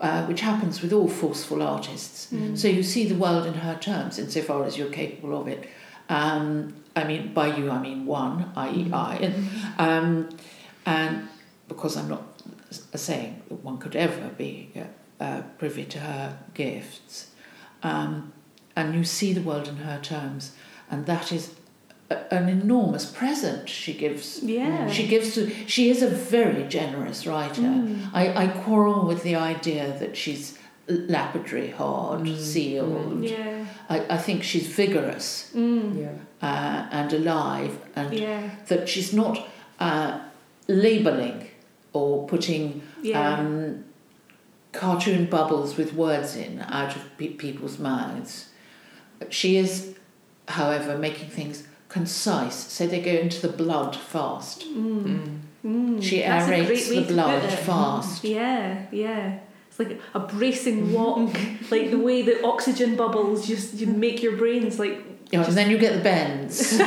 Speaker 3: Uh, which happens with all forceful artists. So you see the world in her terms, insofar as you're capable of it. Um, I mean, by you, I mean one, i.e., I. Um, and because I'm not saying that one could ever be uh, uh, privy to her gifts, um, and you see the world in her terms, and that is a, an enormous present she gives.
Speaker 1: Yeah.
Speaker 3: She gives to. She is a very generous writer.
Speaker 1: Mm.
Speaker 3: I, I quarrel with the idea that she's lapidary, hard,
Speaker 2: Mm.
Speaker 3: sealed.
Speaker 1: Yeah.
Speaker 3: I, I think she's vigorous
Speaker 1: Mm.
Speaker 2: Yeah.
Speaker 3: uh, and alive, and
Speaker 1: Yeah.
Speaker 3: that she's not uh, labelling or putting
Speaker 1: Yeah.
Speaker 3: um, cartoon bubbles with words in out of pe- people's mouths. She is, however, making things concise, so they go into the blood fast.
Speaker 1: Mm. Mm.
Speaker 3: She
Speaker 1: That's a great
Speaker 3: aerates
Speaker 1: way
Speaker 3: the blood
Speaker 1: it.
Speaker 3: fast.
Speaker 1: Yeah, yeah. It's like a bracing walk, like the way the oxygen bubbles just you make your brains like.
Speaker 3: You know, and then you get the bends.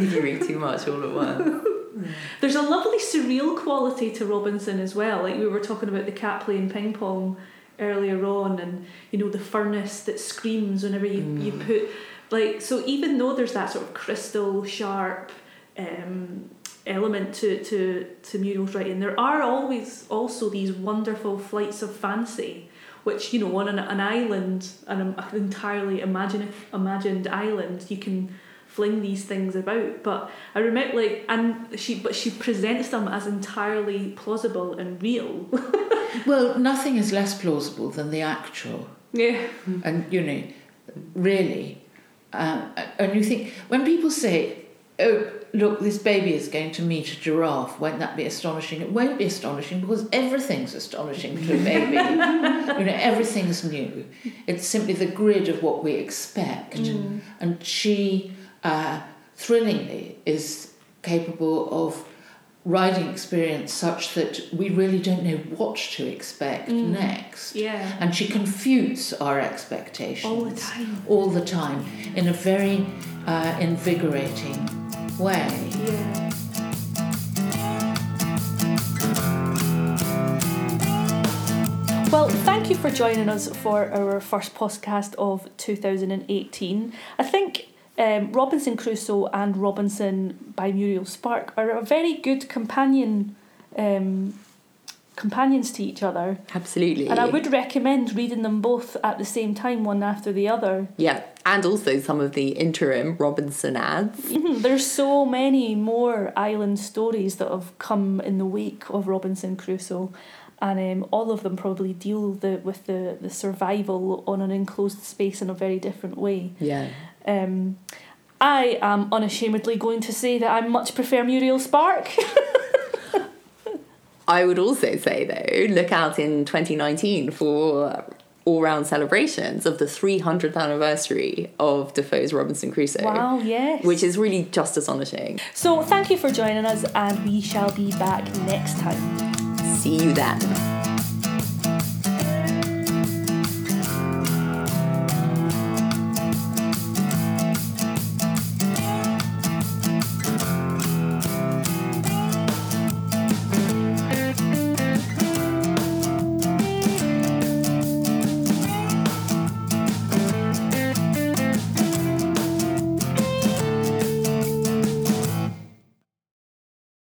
Speaker 2: you read too much all at once.
Speaker 1: There's a lovely surreal quality to Robinson as well. Like we were talking about the cat playing ping pong earlier on, and you know the furnace that screams whenever you, you
Speaker 2: Mm.
Speaker 1: put like so. Even though there's that sort of crystal sharp um, element to to to Muriel's writing, there are always also these wonderful flights of fancy. Which you know, on an, an island, an, an entirely imagine, imagined island, you can fling these things about. But I remember like and she but she presents them as entirely plausible and real.
Speaker 3: well, nothing is less plausible than the actual.
Speaker 1: yeah.
Speaker 3: And, you know, really. Um, and you think, when people say, oh, look, this baby is going to meet a giraffe, won't that be astonishing? It won't be astonishing because everything's astonishing to a baby. you know, everything's new. It's simply the grid of what we expect.
Speaker 1: Mm.
Speaker 3: And she, uh, thrillingly, is capable of riding experience such that we really don't know what to expect
Speaker 1: Mm.
Speaker 3: next.
Speaker 1: Yeah.
Speaker 3: And she confutes our expectations
Speaker 1: All the time.
Speaker 3: all the time in a very uh, invigorating way.
Speaker 1: Yeah. Well, thank you for joining us for our first podcast of 2018. I think um, Robinson Crusoe and Robinson by Muriel Spark are a very good companion um, companions to each other.
Speaker 2: Absolutely.
Speaker 1: And I would recommend reading them both at the same time, one after the other.
Speaker 2: Yeah, and also some of the interim Robinsonades.
Speaker 1: Mhm, There's so many more island stories that have come in the wake of Robinson Crusoe, and um, all of them probably deal the, with the, the survival on an enclosed space in a very different way.
Speaker 2: Yeah.
Speaker 1: Um, I am unashamedly going to say that I much prefer Muriel Spark.
Speaker 2: I would also say though, look out in 2019 for all-round celebrations of the 300th anniversary of Defoe's Robinson Crusoe.
Speaker 1: wow, yes.
Speaker 2: Which is really just astonishing.
Speaker 1: so thank you for joining us, and we shall be back next time.
Speaker 2: See you then.